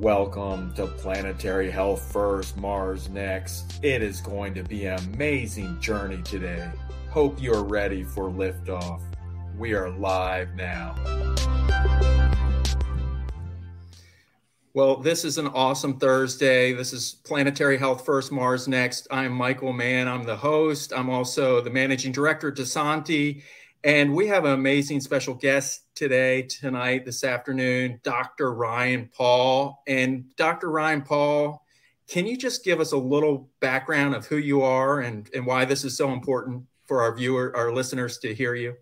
Welcome to Planetary Health First, Mars Next. It is going to be an amazing journey today. Hope you're ready for liftoff. We are live now. Well, this is an awesome Thursday. This is Planetary Health First, Mars Next. I'm Michael Mann. I'm the host. I'm also the managing director at Desanti and we have an amazing special guest today, tonight, this afternoon, Dr. Ryan Paul. And Dr. Ryan Paul, can you just give us a little background of who you are and, and why this is so important for our viewer, our listeners to hear you?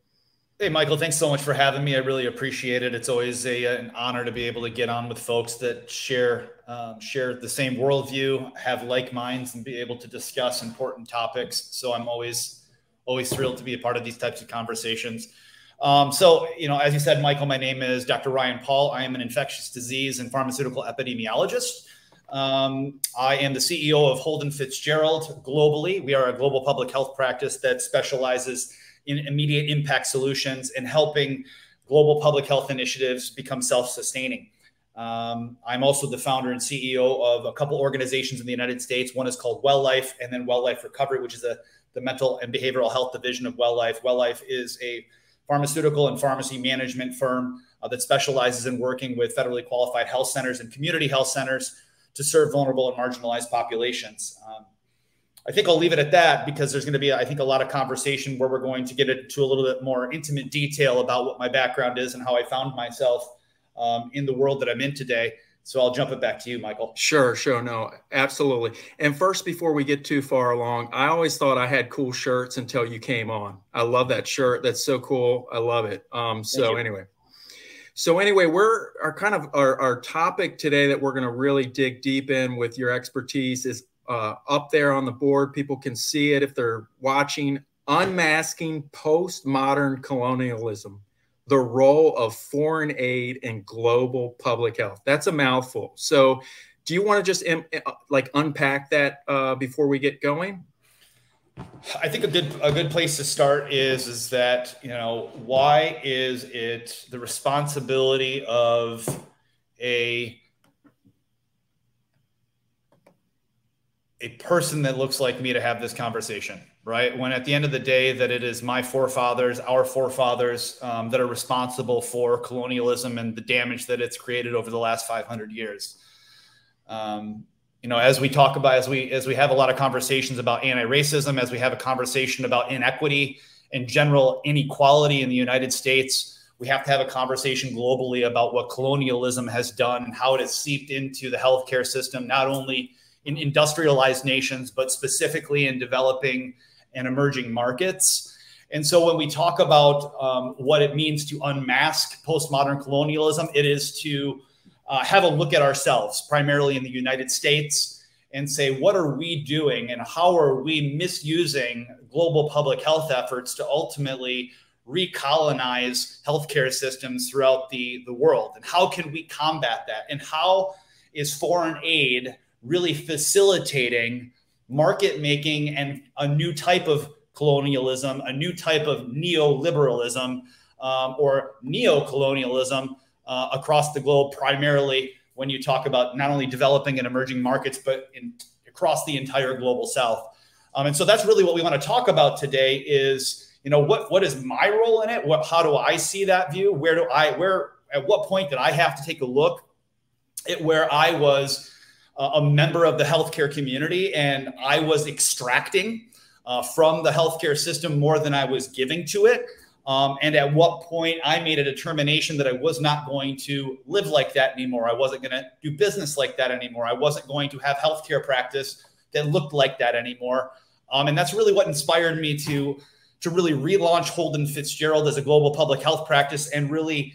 Hey, Michael, thanks so much for having me. I really appreciate it. It's always a, an honor to be able to get on with folks that share um, share the same worldview, have like minds, and be able to discuss important topics. So I'm always always thrilled to be a part of these types of conversations. Um, so, you know, as you said, Michael, my name is Dr. Ryan Paul. I am an infectious disease and pharmaceutical epidemiologist. Um, I am the CEO of Holden Fitzgerald globally. We are a global public health practice that specializes in immediate impact solutions and helping global public health initiatives become self sustaining. Um, I'm also the founder and CEO of a couple organizations in the United States. One is called Well Life, and then Well Life Recovery, which is a the mental and behavioral health division of Well Life. Well Life is a pharmaceutical and pharmacy management firm uh, that specializes in working with federally qualified health centers and community health centers to serve vulnerable and marginalized populations. Um, I think I'll leave it at that because there's going to be, I think, a lot of conversation where we're going to get into a little bit more intimate detail about what my background is and how I found myself um, in the world that I'm in today. So I'll jump it back to you, Michael. Sure, sure. No, absolutely. And first, before we get too far along, I always thought I had cool shirts until you came on. I love that shirt. That's so cool. I love it. Um, so anyway. So anyway, we're our kind of our, our topic today that we're going to really dig deep in with your expertise is uh, up there on the board. People can see it if they're watching. Unmasking postmodern colonialism the role of foreign aid in global public health. That's a mouthful. So, do you want to just uh, like unpack that uh, before we get going? I think a good a good place to start is is that you know why is it the responsibility of a a person that looks like me to have this conversation right? When at the end of the day, that it is my forefathers, our forefathers, um, that are responsible for colonialism and the damage that it's created over the last 500 years. Um, you know, as we talk about, as we as we have a lot of conversations about anti-racism, as we have a conversation about inequity and general inequality in the United States, we have to have a conversation globally about what colonialism has done and how it has seeped into the healthcare system, not only in industrialized nations, but specifically in developing and emerging markets. And so when we talk about um, what it means to unmask postmodern colonialism, it is to uh, have a look at ourselves, primarily in the United States, and say, what are we doing and how are we misusing global public health efforts to ultimately recolonize healthcare systems throughout the, the world? And how can we combat that? And how is foreign aid really facilitating market making and a new type of colonialism, a new type of neoliberalism um, or neo-colonialism uh, across the globe, primarily when you talk about not only developing and emerging markets, but in, across the entire global south. Um, and so that's really what we want to talk about today is, you know, what, what is my role in it? What, how do I see that view? Where do I, where, at what point did I have to take a look at where I was a member of the healthcare community and I was extracting uh, from the healthcare system more than I was giving to it. Um, and at what point I made a determination that I was not going to live like that anymore. I wasn't going to do business like that anymore. I wasn't going to have healthcare practice that looked like that anymore. Um, and that's really what inspired me to to really relaunch Holden Fitzgerald as a global public health practice and really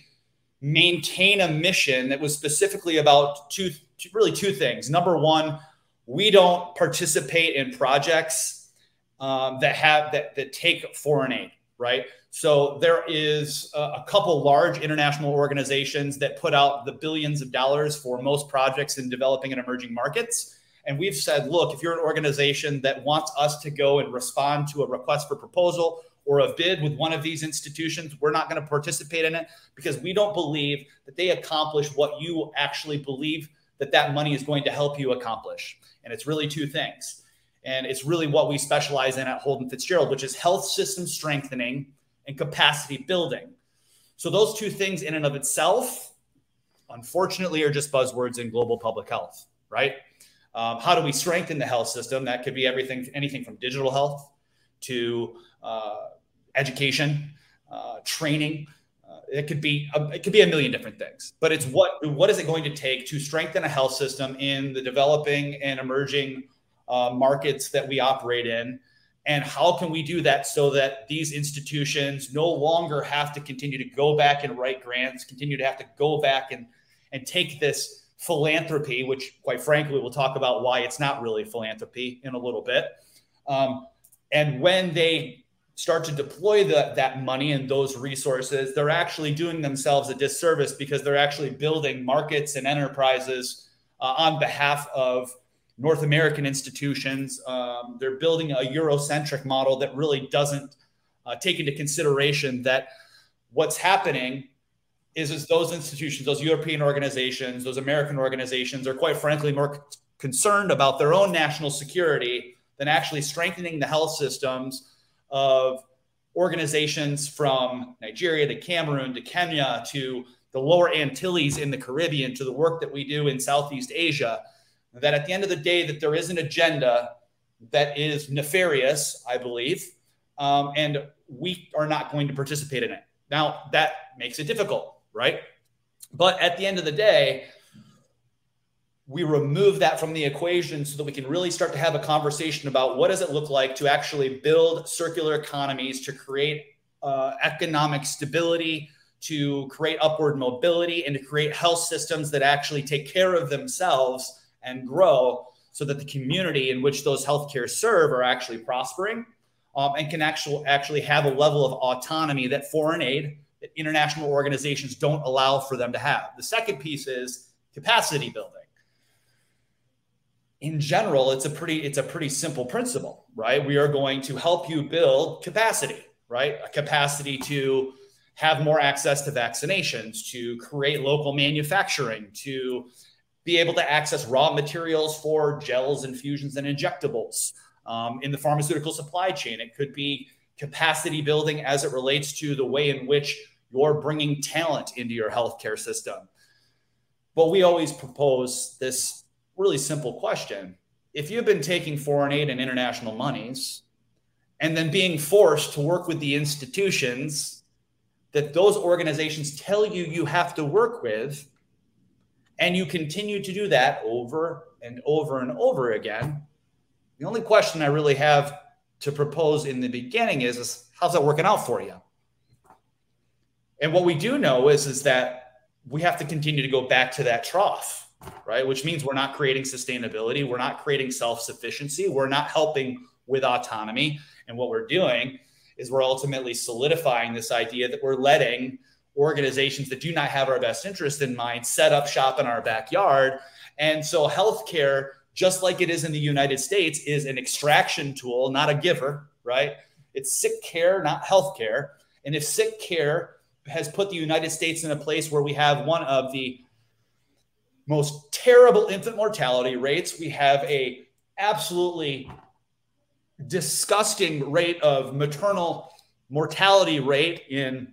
maintain a mission that was specifically about two really two things. Number one, we don't participate in projects um, that have that that take foreign aid, right? So there is a, a, couple large international organizations that put out the billions of dollars for most projects in developing and emerging markets. And we've said, look, if you're an organization that wants us to go and respond to a request for proposal or a bid with one of these institutions, we're not going to participate in it because we don't believe that they accomplish what you actually believe that that money is going to help you accomplish. And it's really two things. And it's really what we specialize in at Holden Fitzgerald, which is health system strengthening and capacity building. So those two things in and of itself, unfortunately, are just buzzwords in global public health, right? Um, how do we strengthen the health system? That could be everything, anything from digital health to uh, education, uh, training. It could be a, it could be a million different things. But it's what what is it going to take to strengthen a health system in the developing and emerging uh, markets that we operate in? And how can we do that so that these institutions no longer have to continue to go back and write grants, continue to have to go back and, and take this philanthropy, which, quite frankly, we'll talk about why it's not really philanthropy in a little bit. Um, and when they start to deploy the, that money and those resources, they're actually doing themselves a disservice because they're actually building markets and enterprises uh, on behalf of North American institutions. Um, they're building a Eurocentric model that really doesn't uh, take into consideration that what's happening is, is those institutions, those European organizations, those American organizations are quite frankly more concerned about their own national security than actually strengthening the health systems of organizations from Nigeria to Cameroon to Kenya to the lower Antilles in the Caribbean to the work that we do in Southeast Asia that at the end of the day that there is an agenda that is nefarious i believe um, and we are not going to participate in it. Now that makes it difficult right? But at the end of the day we remove that from the equation so that we can really start to have a conversation about what does it look like to actually build circular economies to create uh, economic stability to create upward mobility and to create health systems that actually take care of themselves and grow so that the community in which those healthcare serve are actually prospering um, and can actually actually have a level of autonomy that foreign aid that international organizations don't allow for them to have. The second piece is capacity building. In general, it's a pretty it's a pretty simple principle, right? We are going to help you build capacity, right? A capacity to have more access to vaccinations, to create local manufacturing, to be able to access raw materials for gels, infusions, and injectables um, in the pharmaceutical supply chain. It could be capacity building as it relates to the way in which you're bringing talent into your healthcare system. But we always propose this really simple question. If you've been taking foreign aid and international monies and then being forced to work with the institutions that those organizations tell you you have to work with, and you continue to do that over and over and over again, the only question I really have to propose in the beginning is, is how's that working out for you? And what we do know is, is that we have to continue to go back to that trough, right? Which means we're not creating sustainability, we're not creating self sufficiency, we're not helping with autonomy. And what we're doing is we're ultimately solidifying this idea that we're letting organizations that do not have our best interest in mind set up shop in our backyard. And so healthcare, just like it is in the United States, is an extraction tool, not a giver, right? It's sick care, not healthcare. And if sick care has put the United States in a place where we have one of the most terrible infant mortality rates, we have a absolutely disgusting rate of maternal mortality rate in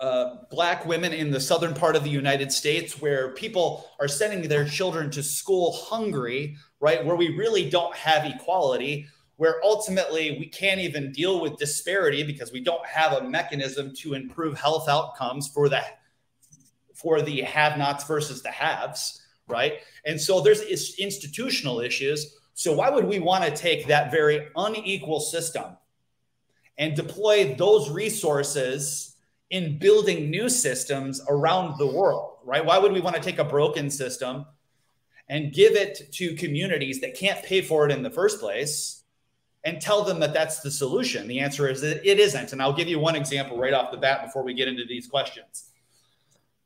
uh, black women in the southern part of the United States, where people are sending their children to school hungry, right? Where we really don't have equality, where ultimately we can't even deal with disparity because we don't have a mechanism to improve health outcomes for the for the have-nots versus the haves, right? And so there's institutional issues. So why would we want to take that very unequal system and deploy those resources? in building new systems around the world, right? Why would we want to take a broken system and give it to communities that can't pay for it in the first place and tell them that that's the solution? The answer is that it isn't. And I'll give you one example right off the bat before we get into these questions.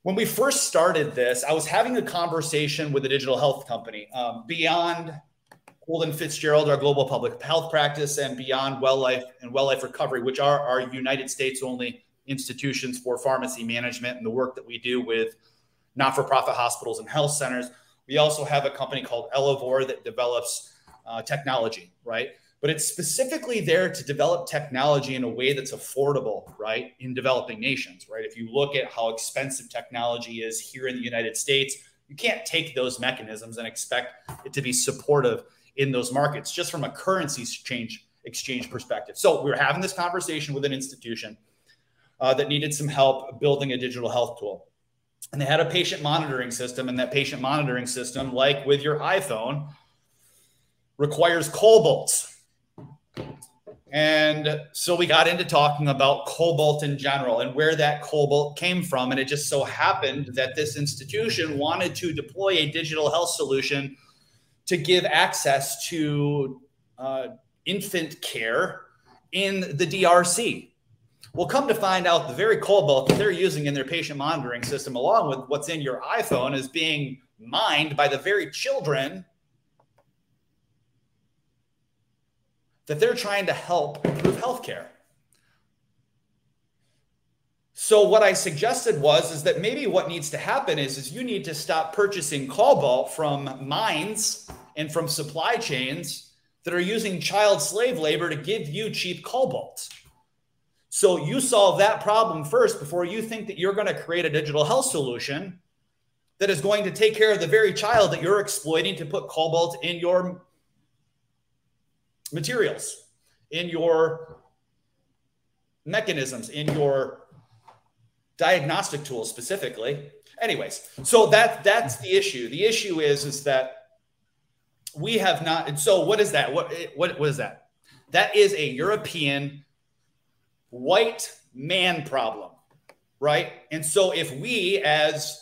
When we first started this, I was having a conversation with a digital health company um, beyond Holden Fitzgerald, our global public health practice, and beyond Well Life and Well Life Recovery, which are our United States only institutions for pharmacy management and the work that we do with not for profit hospitals and health centers. We also have a company called Elevore that develops uh, technology, right? But it's specifically there to develop technology in a way that's affordable, right? In developing nations, right? If you look at how expensive technology is here in the United States, you can't take those mechanisms and expect it to be supportive in those markets just from a currency exchange exchange perspective. So we are having this conversation with an institution uh, that needed some help building a digital health tool. And they had a patient monitoring system, and that patient monitoring system, like with your iPhone, requires cobalts. And so we got into talking about cobalt in general and where that cobalt came from. And it just so happened that this institution wanted to deploy a digital health solution to give access to uh, infant care in the DRC. Well, come to find out, the very cobalt that they're using in their patient monitoring system, along with what's in your iPhone, is being mined by the very children that they're trying to help improve healthcare. So what I suggested was is that maybe what needs to happen is is you need to stop purchasing cobalt from mines and from supply chains that are using child slave labor to give you cheap cobalt. So you solve that problem first before you think that you're going to create a digital health solution that is going to take care of the very child that you're exploiting to put cobalt in your materials, in your mechanisms, in your diagnostic tools specifically. Anyways, so that that's the issue. The issue is is that we have not. And so, what is that? What what what is that? That is a European white man problem, right? And so, if we as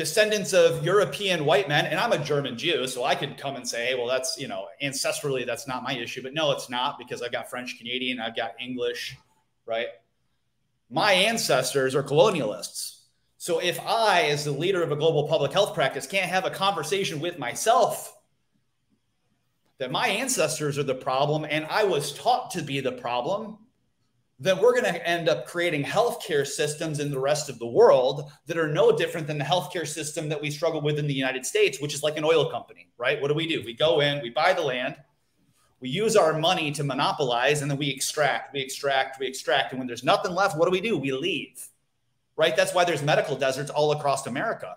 descendants of European white men, and I'm a German Jew, so I could come and say, hey, well, that's, you know, ancestrally, that's not my issue. But no, it's not because I've got French Canadian, I've got English, right? My ancestors are colonialists. So if I, as the leader of a global public health practice, can't have a conversation with myself that my ancestors are the problem and I was taught to be the problem, then we're going to end up creating healthcare systems in the rest of the world that are no different than the healthcare system that we struggle with in the United States, which is like an oil company, right? What do we do? We go in, we buy the land, we use our money to monopolize, and then we extract, we extract, we extract. And when there's nothing left, what do we do? We leave, right? That's why there's medical deserts all across America,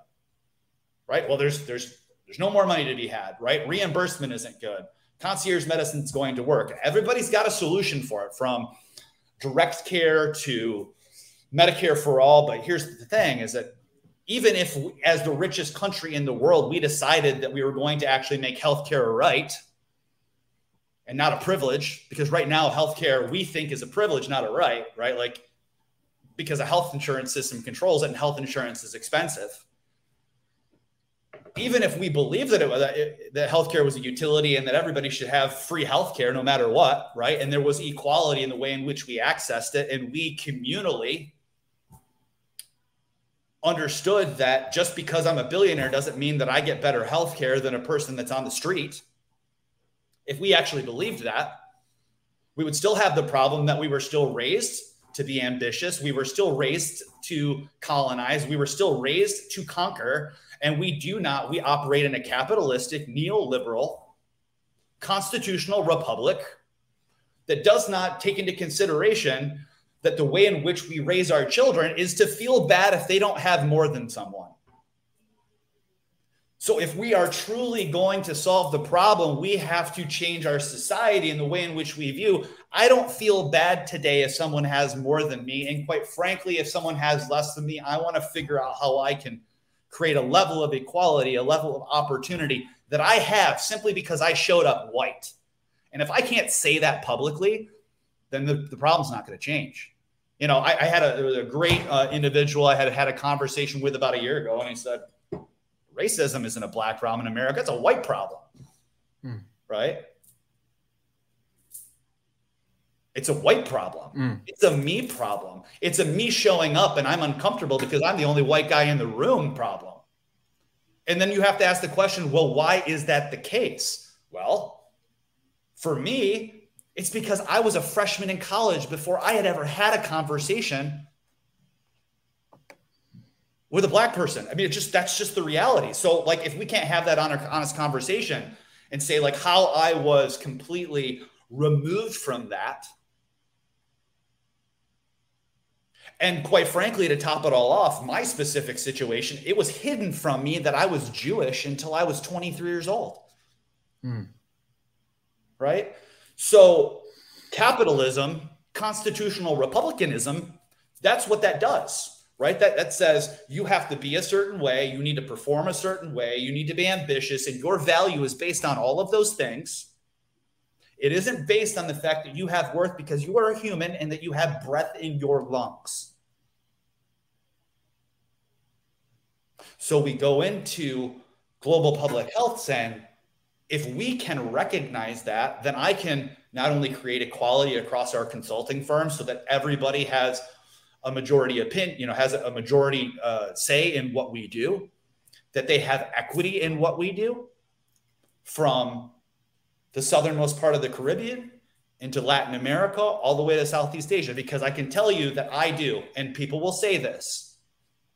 right? Well, there's there's there's no more money to be had, right? Reimbursement isn't good. Concierge medicine is going to work. Everybody's got a solution for it from direct care to Medicare for all. But here's the thing is that even if, we, as the richest country in the world, we decided that we were going to actually make healthcare a right and not a privilege, because right now, healthcare we think is a privilege, not a right, right? Like, because a health insurance system controls it and health insurance is expensive even if we believe that it was that healthcare was a utility and that everybody should have free healthcare no matter what, right? And there was equality in the way in which we accessed it, and we communally understood that just because I'm a billionaire doesn't mean that I get better healthcare than a person that's on the street. If we actually believed that, we would still have the problem that we were still raised to be ambitious. We were still raised to colonize. We were still raised to conquer. And we do not, we operate in a capitalistic, neoliberal, constitutional republic that does not take into consideration that the way in which we raise our children is to feel bad if they don't have more than someone. So, if we are truly going to solve the problem, we have to change our society in the way in which we view. I don't feel bad today if someone has more than me. And quite frankly, if someone has less than me, I want to figure out how I can create a level of equality, a level of opportunity that I have simply because I showed up white. And if I can't say that publicly, then the, the problem's not going to change. You know, I, I had a, a great uh, individual I had had a conversation with about a year ago, and he said, racism isn't a black problem in America, it's a white problem. Hmm. Right? It's a white problem. Mm. It's a me problem. It's a me showing up and I'm uncomfortable because I'm the only white guy in the room problem. And then you have to ask the question well, why is that the case? Well, for me, it's because I was a freshman in college before I had ever had a conversation with a black person. I mean, it's just that's just the reality. So, like, if we can't have that honest conversation and say, like, how I was completely removed from that. And quite frankly, to top it all off, my specific situation, it was hidden from me that I was Jewish until I was 23 years old. Hmm. Right? So, capitalism, constitutional republicanism, that's what that does right? That, that says you have to be a certain way, you need to perform a certain way, you need to be ambitious, and your value is based on all of those things. It isn't based on the fact that you have worth because you are a human and that you have breath in your lungs. So we go into global public health saying, if we can recognize that, then I can not only create equality across our consulting firms so that everybody has a majority opinion, you know, has a majority uh, say in what we do, that they have equity in what we do from the southernmost part of the Caribbean into Latin America, all the way to Southeast Asia, because I can tell you that I do, and people will say this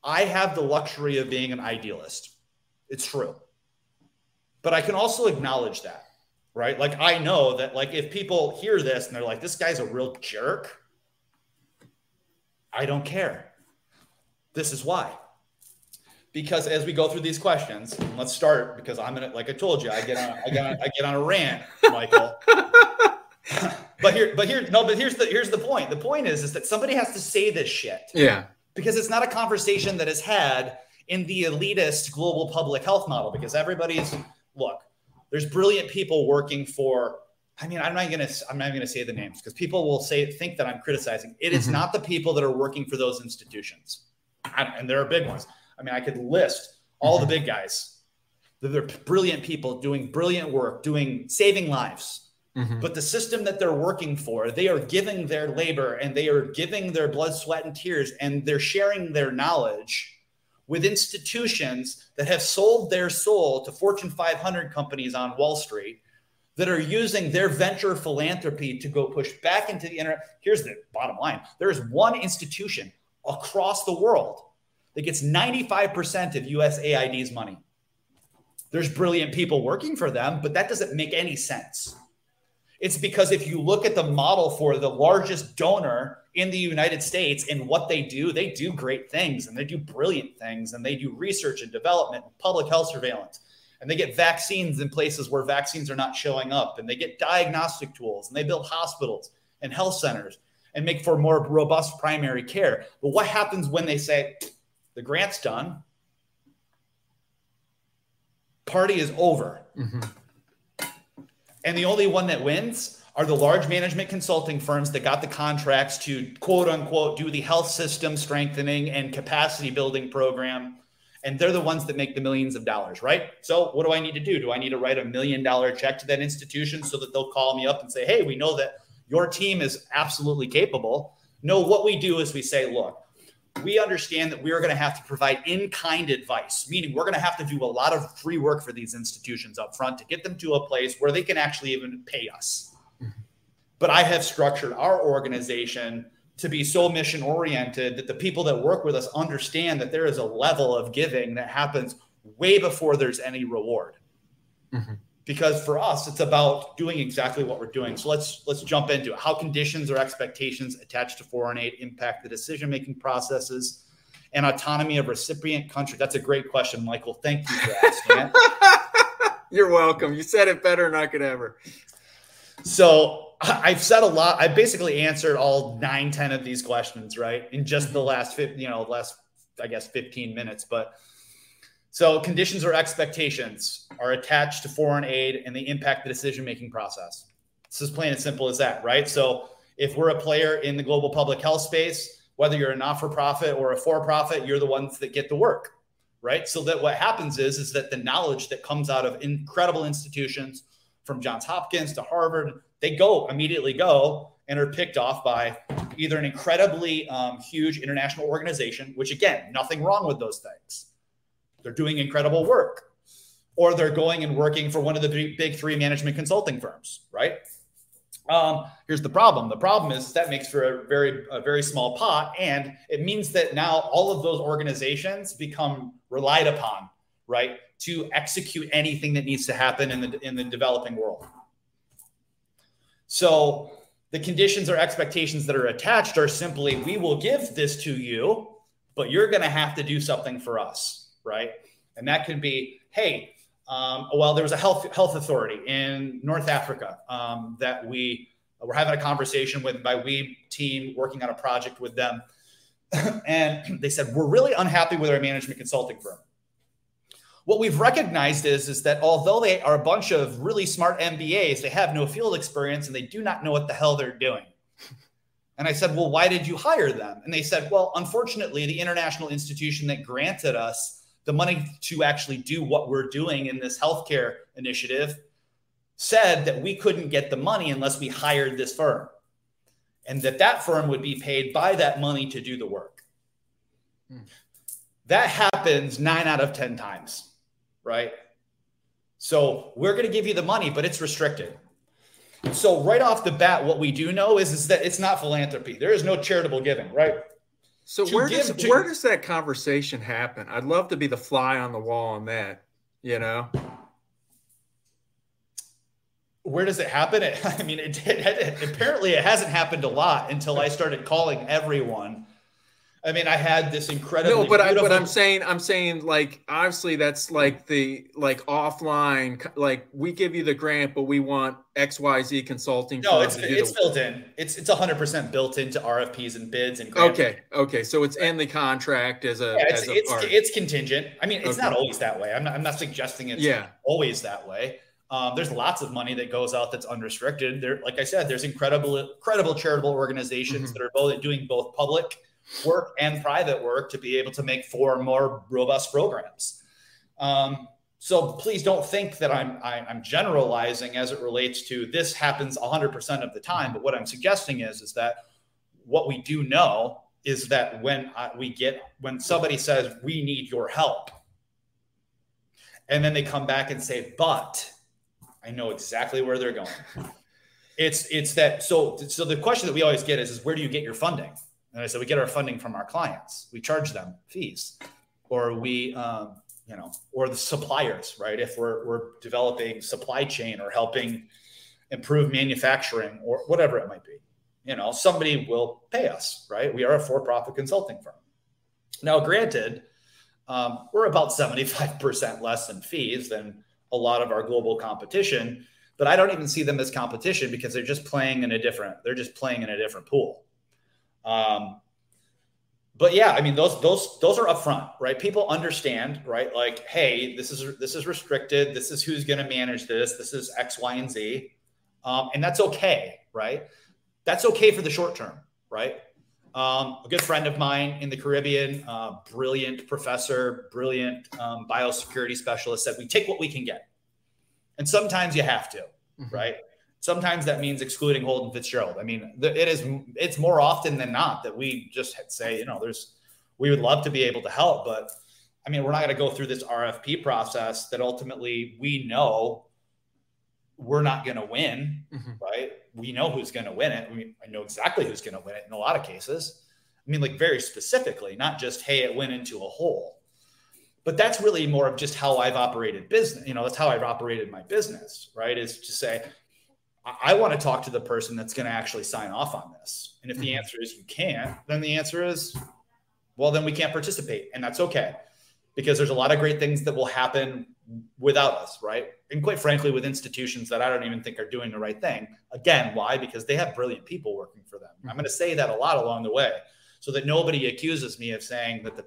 I have the luxury of being an idealist. It's true. But I can also acknowledge that, right? Like, I know that, like, if people hear this and they're like, this guy's a real jerk, I don't care. This is why. Because as we go through these questions, let's start because I'm gonna, like I told you, I get on, I get on, I get on a rant, Michael. but here, but here, no, but here's the here's the point. The point is, is that somebody has to say this shit. Yeah. Because it's not a conversation that is had in the elitist global public health model. Because everybody's look, there's brilliant people working for I mean, I'm not gonna I'm not gonna say the names because people will say think that I'm criticizing. It is mm-hmm. not the people that are working for those institutions, and there are big ones. I mean, I could list all mm-hmm. the big guys. They're brilliant people doing brilliant work, doing saving lives. Mm-hmm. But the system that they're working for, they are giving their labor and they are giving their blood, sweat, and tears, and they're sharing their knowledge with institutions that have sold their soul to Fortune 500 companies on Wall Street that are using their venture philanthropy to go push back into the internet. Here's the bottom line there is one institution across the world that gets 95% of USAID's money. There's brilliant people working for them, but that doesn't make any sense. It's because if you look at the model for the largest donor in the United States and what they do, they do great things and they do brilliant things and they do research and development, and public health surveillance. And they get vaccines in places where vaccines are not showing up and they get diagnostic tools and they build hospitals and health centers and make for more robust primary care. But what happens when they say the grant's done. Party is over. Mm-hmm. And the only one that wins are the large management consulting firms that got the contracts to quote unquote do the health system strengthening and capacity building program and they're the ones that make the millions of dollars, right? So, what do I need to do? Do I need to write a million dollar check to that institution so that they'll call me up and say, hey, we know that your team is absolutely capable? No, what we do is we say, look, we understand that we're going to have to provide in kind advice, meaning we're going to have to do a lot of free work for these institutions up front to get them to a place where they can actually even pay us. Mm-hmm. But I have structured our organization to be so mission oriented that the people that work with us understand that there is a level of giving that happens way before there's any reward. Mm-hmm. Because for us, it's about doing exactly what we're doing. So let's let's jump into it. How conditions or expectations attached to foreign oh aid impact the decision making processes and autonomy of recipient country. That's a great question, Michael. Thank you for asking it. You're welcome. You said it better than I could ever. So I've said a lot. I basically answered all nine, 10 of these questions, right? In just mm-hmm. the last, you know, last, I guess, 15 minutes. But so conditions or expectations are attached to foreign aid and they impact the decision making process. It's as plain and simple as that, right? So if we're a player in the global public health space, whether you're a not for profit or a for profit, you're the ones that get the work, right? So that what happens is, is that the knowledge that comes out of incredible institutions from Johns Hopkins to Harvard they go immediately go and are picked off by either an incredibly um, huge international organization, which again, nothing wrong with those things. They're doing incredible work, or they're going and working for one of the big three management consulting firms, right? Um, here's the problem. The problem is that makes for a very a very small pot, and it means that now all of those organizations become relied upon, right, to execute anything that needs to happen in the in the developing world. So the conditions or expectations that are attached are simply we will give this to you, but you're going to have to do something for us, right? And that could be, hey, um, well, there was a health health authority in North Africa um, that we were having a conversation with by we team working on a project with them, and they said we're really unhappy with our management consulting firm. What we've recognized is is that although they are a bunch of really smart MBAs, they have no field experience and they do not know what the hell they're doing. And I said, well, why did you hire them? And they said, well, unfortunately, the international institution that granted us the money to actually do what we're doing in this healthcare initiative said that we couldn't get the money unless we hired this firm and that that firm would be paid by that money to do the work. Hmm. That happens nine out of 10 times, right? So we're going to give you the money, but it's restricted. So right off the bat, what we do know is, is that it's not philanthropy. There is no charitable giving, right? So where does to, where does that conversation happen? I'd love to be the fly on the wall on that. You know, where does it happen? It, I mean, it, it, apparently it hasn't happened a lot until I started calling everyone I mean, I had this incredible. No, but I, but I'm saying, I'm saying, like, obviously, that's like the like offline. Like, we give you the grant, but we want X, Y, Z consulting. No, it's it's built in. It's it's 100 percent built into RFPs and bids and. Okay, okay, so it's in the contract as a. Yeah, it's as a it's, it's contingent. I mean, it's okay. not always that way. I'm not I'm not suggesting it's yeah. always that way. Um, there's lots of money that goes out that's unrestricted. There, like I said, there's incredible, incredible charitable organizations mm-hmm. that are both doing both public work and private work to be able to make four more robust programs. Um, so please don't think that I'm I'm generalizing as it relates to this happens 100% of the time. But what I'm suggesting is is that what we do know is that when I, we get when somebody says we need your help, and then they come back and say, but I know exactly where they're going. It's it's that so so the question that we always get is is where do you get your funding? And I said, we get our funding from our clients. We charge them fees, or we, um, you know, or the suppliers, right? If we're, we're developing supply chain or helping improve manufacturing or whatever it might be, you know, somebody will pay us, right? We are a for-profit consulting firm. Now, granted, um, we're about 75% less in fees than a lot of our global competition, but I don't even see them as competition because they're just playing in a different, they're just playing in a different pool. Um, but yeah, I mean those those those are upfront, right? People understand, right? Like, hey, this is this is restricted. This is who's going to manage this. This is X, Y, and Z, um, and that's okay, right? That's okay for the short term, right? Um, a good friend of mine in the Caribbean, uh, brilliant professor, brilliant um, biosecurity specialist, said we take what we can get, and sometimes you have to, mm-hmm. right? Sometimes that means excluding Holden Fitzgerald. I mean, it is it's more often than not that we just say, you know, there's we would love to be able to help, but I mean, we're not going to go through this RFP process that ultimately we know we're not going to win, mm-hmm. right? We know who's going to win it. I mean, I know exactly who's going to win it in a lot of cases. I mean, like very specifically, not just, hey, it went into a hole. But that's really more of just how I've operated business. You know, that's how I've operated my business, right? Is to say, I want to talk to the person that's going to actually sign off on this. And if the mm-hmm. answer is you can't, then the answer is, well, then we can't participate. And that's okay because there's a lot of great things that will happen without us, right? And quite frankly, with institutions that I don't even think are doing the right thing. Again, why? Because they have brilliant people working for them. I'm going to say that a lot along the way so that nobody accuses me of saying that the,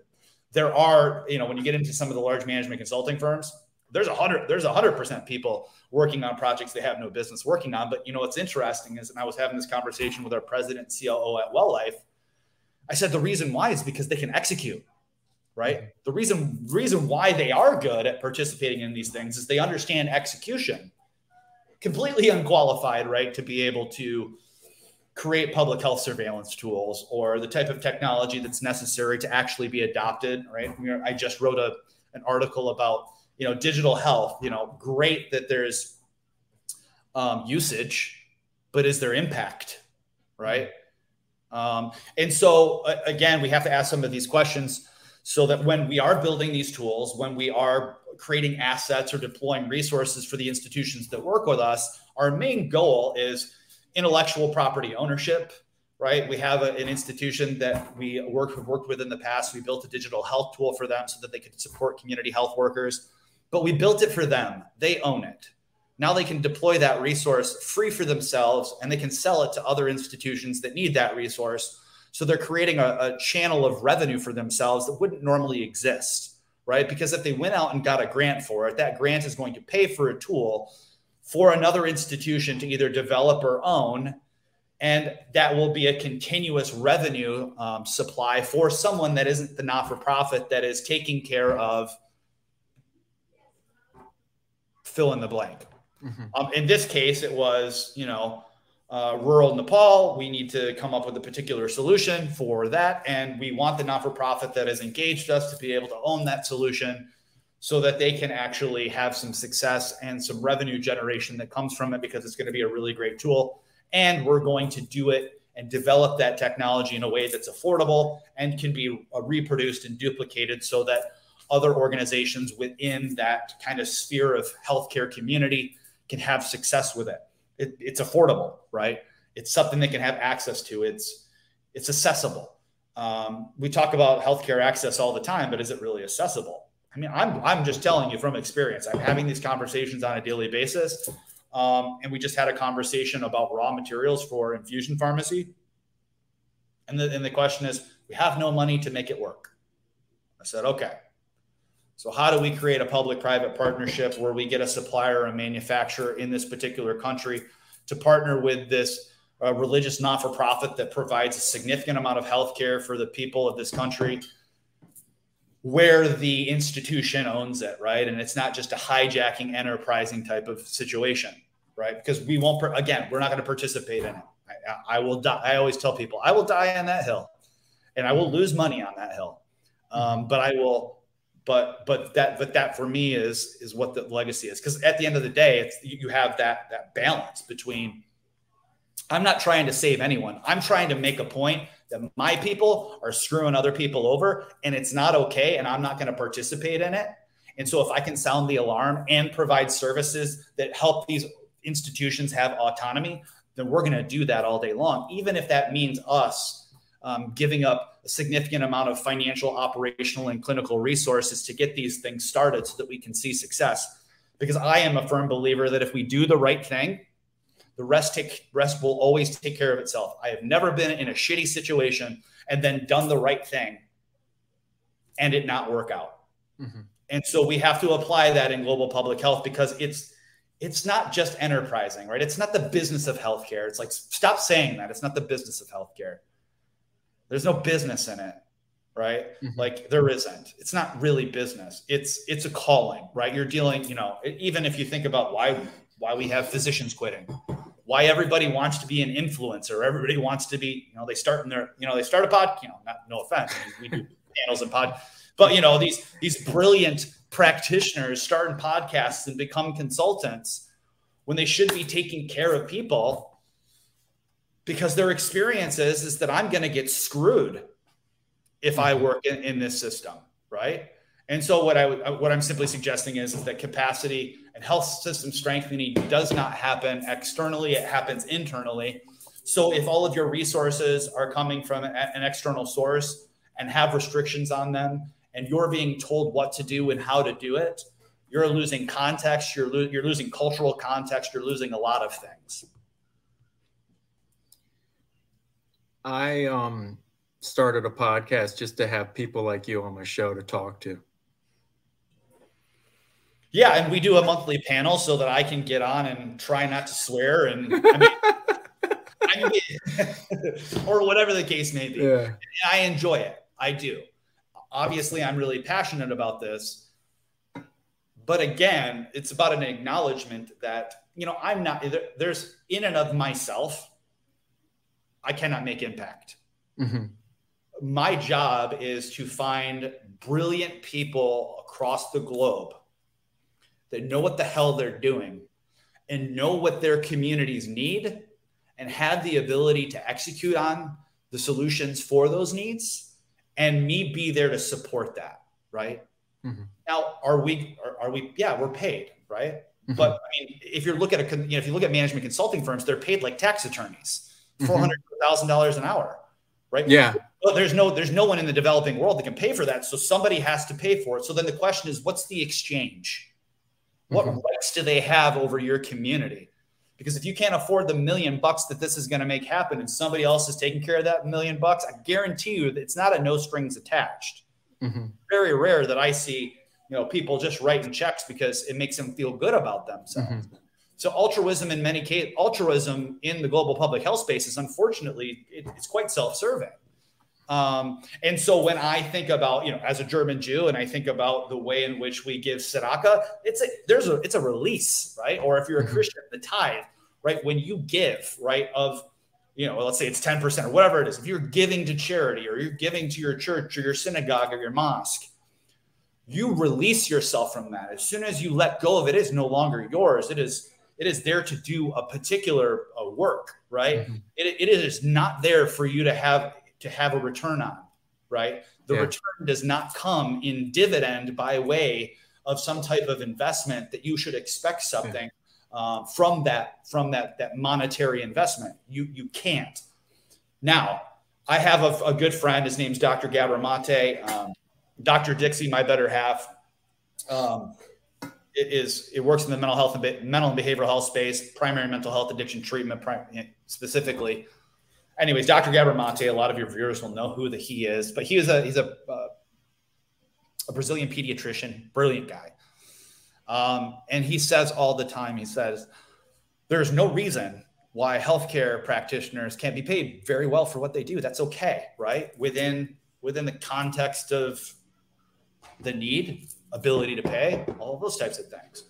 there are, you know, when you get into some of the large management consulting firms, there's a hundred there's a hundred percent people working on projects they have no business working on. But you know what's interesting is, and I was having this conversation with our president and COO at Well Life. I said the reason why is because they can execute, right? Mm-hmm. The reason reason why they are good at participating in these things is they understand execution. Completely unqualified, right, to be able to create public health surveillance tools or the type of technology that's necessary to actually be adopted, right? I just wrote a an article about you know, digital health, you know, great that there's um, usage, but is there impact? Right. Um, and so, uh, again, we have to ask some of these questions so that when we are building these tools, when we are creating assets or deploying resources for the institutions that work with us, our main goal is intellectual property ownership, right? We have a, an institution that we work, have worked with in the past. We built a digital health tool for them so that they could support community health workers, but we built it for them. They own it. Now they can deploy that resource free for themselves and they can sell it to other institutions that need that resource. So they're creating a, a channel of revenue for themselves that wouldn't normally exist, right? Because if they went out and got a grant for it, that grant is going to pay for a tool for another institution to either develop or own. And that will be a continuous revenue um, supply for someone that isn't the not for profit that is taking care of fill in the blank. Mm-hmm. Um, in this case, it was, you know, uh, rural Nepal. We need to come up with a particular solution for that. And we want the not for profit that has engaged us to be able to own that solution so that they can actually have some success and some revenue generation that comes from it because it's going to be a really great tool. And we're going to do it and develop that technology in a way that's affordable and can be uh, reproduced and duplicated so that other organizations within that kind of sphere of healthcare community can have success with it. it. It's affordable, right? It's something they can have access to. It's it's accessible. Um, we talk about healthcare access all the time, but is it really accessible? I mean, I'm I'm just telling you from experience. I'm having these conversations on a daily basis, um, and we just had a conversation about raw materials for infusion pharmacy. And the and the question is, we have no money to make it work. I said, okay, so, how do we create a public private partnership where we get a supplier and manufacturer in this particular country to partner with this uh, religious not for profit that provides a significant amount of health care for the people of this country? Where the institution owns it, right? And it's not just a hijacking, enterprising type of situation, right? Because we won't, again, we're not going to participate in it. I, I will die. I always tell people, I will die on that hill and I will lose money on that hill. Um, but I will but but that but that for me is is what the legacy is. Because at the end of the day it's you have that that balance between i'm not trying to save anyone. I'm trying to make a point that my people are screwing other people over and it's not okay and i'm not going to participate in it. And so if i can sound the alarm and provide services that help these institutions have autonomy then we're going to do that all day long. Even if that means us um, giving up a significant amount of financial, operational, and clinical resources to get these things started so that we can see success. Because I am a firm believer that if we do the right thing, the rest take rest will always take care of itself. I have never been in a shitty situation and then done the right thing and it not work out. Mm-hmm. And so we have to apply that in global public health because it's it's not just enterprising, right? It's not the business of healthcare. It's like stop saying that. It's not the business of healthcare. There's no business in it, right? Mm-hmm. Like there isn't. It's not really business. It's it's a calling, right? You're dealing, you know, even if you think about why why we have physicians quitting, why everybody wants to be an influencer, everybody wants to be, you know, they start in their, you know, they start a pod, you know, not no offense, we do panels and pod, but you know, these these brilliant practitioners start in podcasts and become consultants when they should be taking care of people because their experience is, is that I'm going to get screwed if I mm-hmm. work in, in, this system, right? And so what I what I'm simply suggesting is, is that capacity and health system strengthening does not happen externally; it happens internally. So if all of your resources are coming from an external source and have restrictions on them, and you're being told what to do and how to do it, you're losing context. You're lo- you're losing cultural context. You're losing a lot of things. I um started a podcast just to have people like you on my show to talk to. Yeah, and we do a monthly panel so that I can get on and try not to swear and I mean, I mean or whatever the case may be. Yeah. I enjoy it. I do. Obviously, I'm really passionate about this. But again, it's about an acknowledgement that, you know, I'm not there's in and of myself I cannot make impact. Mm-hmm. My job is to find brilliant people across the globe that know what the hell they're doing and know what their communities need and have the ability to execute on the solutions for those needs and me be there to support that right mm-hmm. now are we are, are, we yeah we're paid right mm-hmm. but i mean if you look at a you know if you look at management consulting firms they're paid like tax attorneys $400000 mm-hmm. an hour right yeah but there's no there's no one in the developing world that can pay for that so somebody has to pay for it so then the question is what's the exchange what mm-hmm. rights do they have over your community because if you can't afford the million bucks that this is going to make happen and somebody else is taking care of that million bucks, I guarantee you that it's not a no strings attached. Mm-hmm. Very rare that I see, you know, people just writing checks because it makes them feel good about themselves. Mm-hmm. So altruism in many cases, altruism in the global public health space is unfortunately it, it's quite self-serving. Um, and so when I think about, you know, as a German Jew, and I think about the way in which we give tzedakah, it's a there's a it's a release, right? Or if you're a mm-hmm. Christian, the tithe, right? When you give, right, of you know, let's say it's 10% or whatever it is, if you're giving to charity or you're giving to your church or your synagogue or your mosque, you release yourself from that. As soon as you let go of it, it is no longer yours. It is it is there to do a particular uh, work, right? Mm-hmm. It, it is not there for you to have to have a return on, right? The yeah. return does not come in dividend by way of some type of investment that you should expect something yeah. uh, from that from that that monetary investment. You you can't. Now, I have a, a good friend. His name's Dr. Gabor um, Dr. Dixie, my better half. Um, it is it works in the mental health and mental and behavioral health space, primary mental health addiction treatment specifically anyways, Dr. Gabor Mate, a lot of your viewers will know who the he is, but he is a he's a uh, a Brazilian pediatrician, brilliant guy. Um, and he says all the time, he says, there's no reason why healthcare practitioners can't be paid very well for what they do. That's okay, right? Within within the context of the need, ability to pay, all those types of things.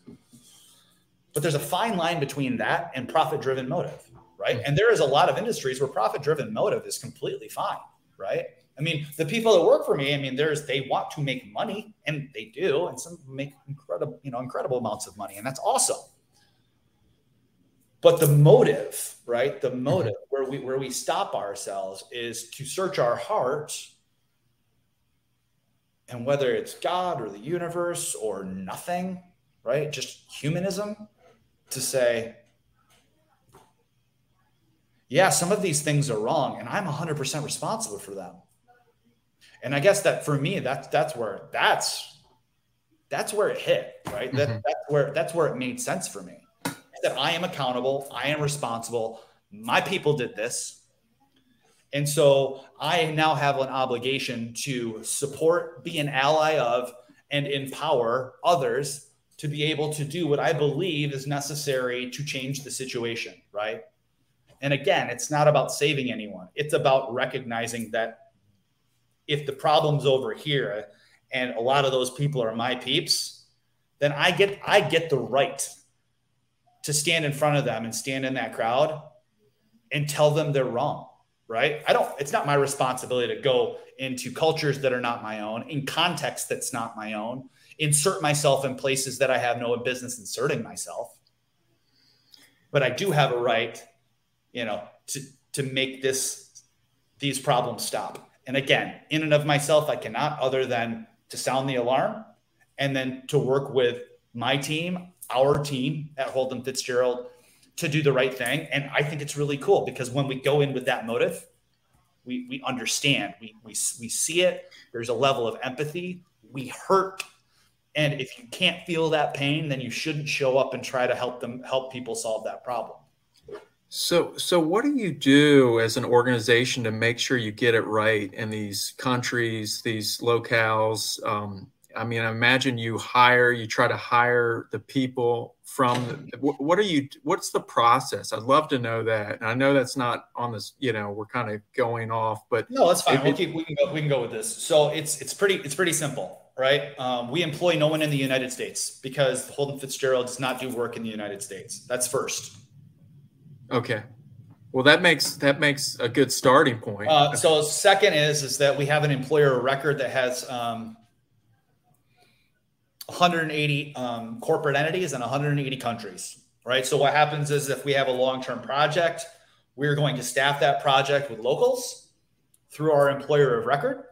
But there's a fine line between that and profit-driven motive right? And there is a lot of industries where profit driven motive is completely fine, right? I mean, the people that work for me, I mean, there's they want to make money and they do, and some make incredible, you know, incredible amounts of money, and that's awesome. But the motive, right? The motive mm-hmm. where we where we stop ourselves is to search our hearts and whether it's God or the universe or nothing, right? Just humanism to say, yeah, some of these things are wrong, and I'm 100% responsible for them. And I guess that for me, that's that's where that's that's where it hit, right? Mm-hmm. That, that's where that's where it made sense for me. That I am accountable, I am responsible. My people did this. And so I now have an obligation to support, be an ally of, and empower others to be able to do what I believe is necessary to change the situation, right? And again, it's not about saving anyone. It's about recognizing that if the problem's over here and a lot of those people are my peeps, then I get I get the right to stand in front of them and stand in that crowd and tell them they're wrong, right? I don't it's not my responsibility to go into cultures that are not my own, in context that's not my own, insert myself in places that I have no business inserting myself. But I do have a right you know, to to make this these problems stop. And again, in and of myself, I cannot other than to sound the alarm and then to work with my team, our team at Holden Fitzgerald to do the right thing. And I think it's really cool because when we go in with that motive, we, we understand, we, we, we see it. There's a level of empathy. We hurt. And if you can't feel that pain, then you shouldn't show up and try to help them, help people solve that problem. So, so what do you do as an organization to make sure you get it right in these countries, these locales? Um, I mean, I imagine you hire, you try to hire the people from. What, what are you? What's the process? I'd love to know that. And I know that's not on this. You know, we're kind of going off, but no, that's fine. We'll keep, we can go. We can go with this. So it's it's pretty it's pretty simple, right? Um, we employ no one in the United States because Holden Fitzgerald does not do work in the United States. That's first. Okay. Well, that makes that makes a good starting point. Uh, so, second is is that we have an employer record that has um, 180 um, corporate entities in 180 countries. Right. So, what happens is if we have a long term project, we're going to staff that project with locals through our employer of record.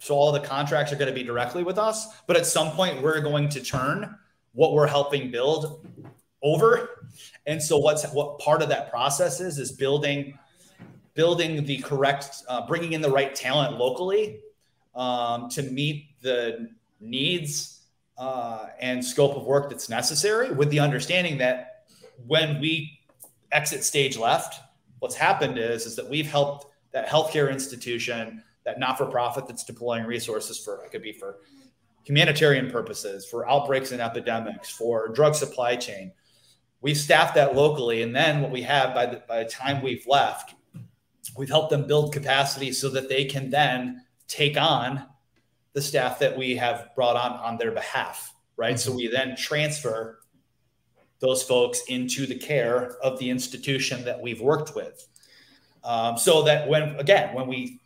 So all the contracts are going to be directly with us. But at some point, we're going to turn what we're helping build over. And so what's what part of that process is is building building the correct, uh, bringing in the right talent locally um, to meet the needs uh, and scope of work that's necessary, with the understanding that when we exit stage left, what's happened is is that we've helped that healthcare institution, that not-for-profit that's deploying resources for it could be for humanitarian purposes, for outbreaks and epidemics, for drug supply chain. We've staffed that locally, and then what we have by the by the time we've left, we've helped them build capacity so that they can then take on the staff that we have brought on on their behalf, right? Mm-hmm. So we then transfer those folks into the care of the institution that we've worked with. Um, so that when again when we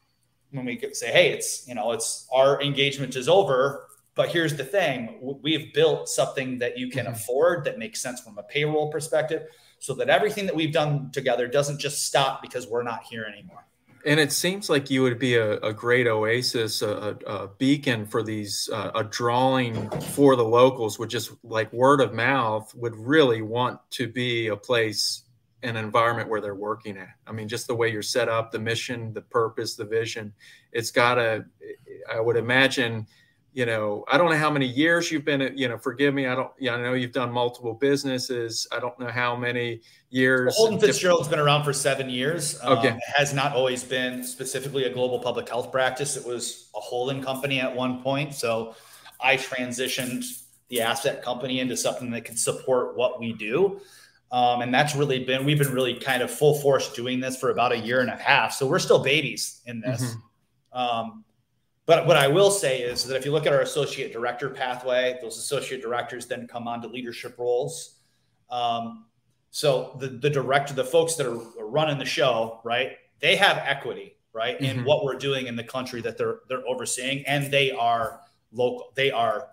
when we say hey it's you know it's our engagement is over but here's the thing we've built something that you can mm-hmm. afford that makes sense from a payroll perspective so that everything that we've done together doesn't just stop because we're not here anymore and it seems like you would be a, a great oasis, a, a beacon for these, uh, a drawing for the locals, would just like word of mouth would really want to be a place, an environment where they're working at. I mean, just the way you're set up, the mission, the purpose, the vision, it's got to, I would imagine you know, I don't know how many years you've been, you know, forgive me. I don't, yeah, I know you've done multiple businesses. I don't know how many years. Well, Holden Fitzgerald's been around for seven years. Okay. Um, has not always been specifically a global public health practice. It was a holding company at one point. So I transitioned the asset company into something that can support what we do. Um, and that's really been, we've been really kind of full force doing this for about a year and a half. So we're still babies in this. Mm-hmm. Um, but what I will say is that if you look at our associate director pathway, those associate directors then come on to leadership roles. Um, so the the director, the folks that are running the show, right? They have equity, right, mm-hmm. in what we're doing in the country that they're they're overseeing, and they are local. They are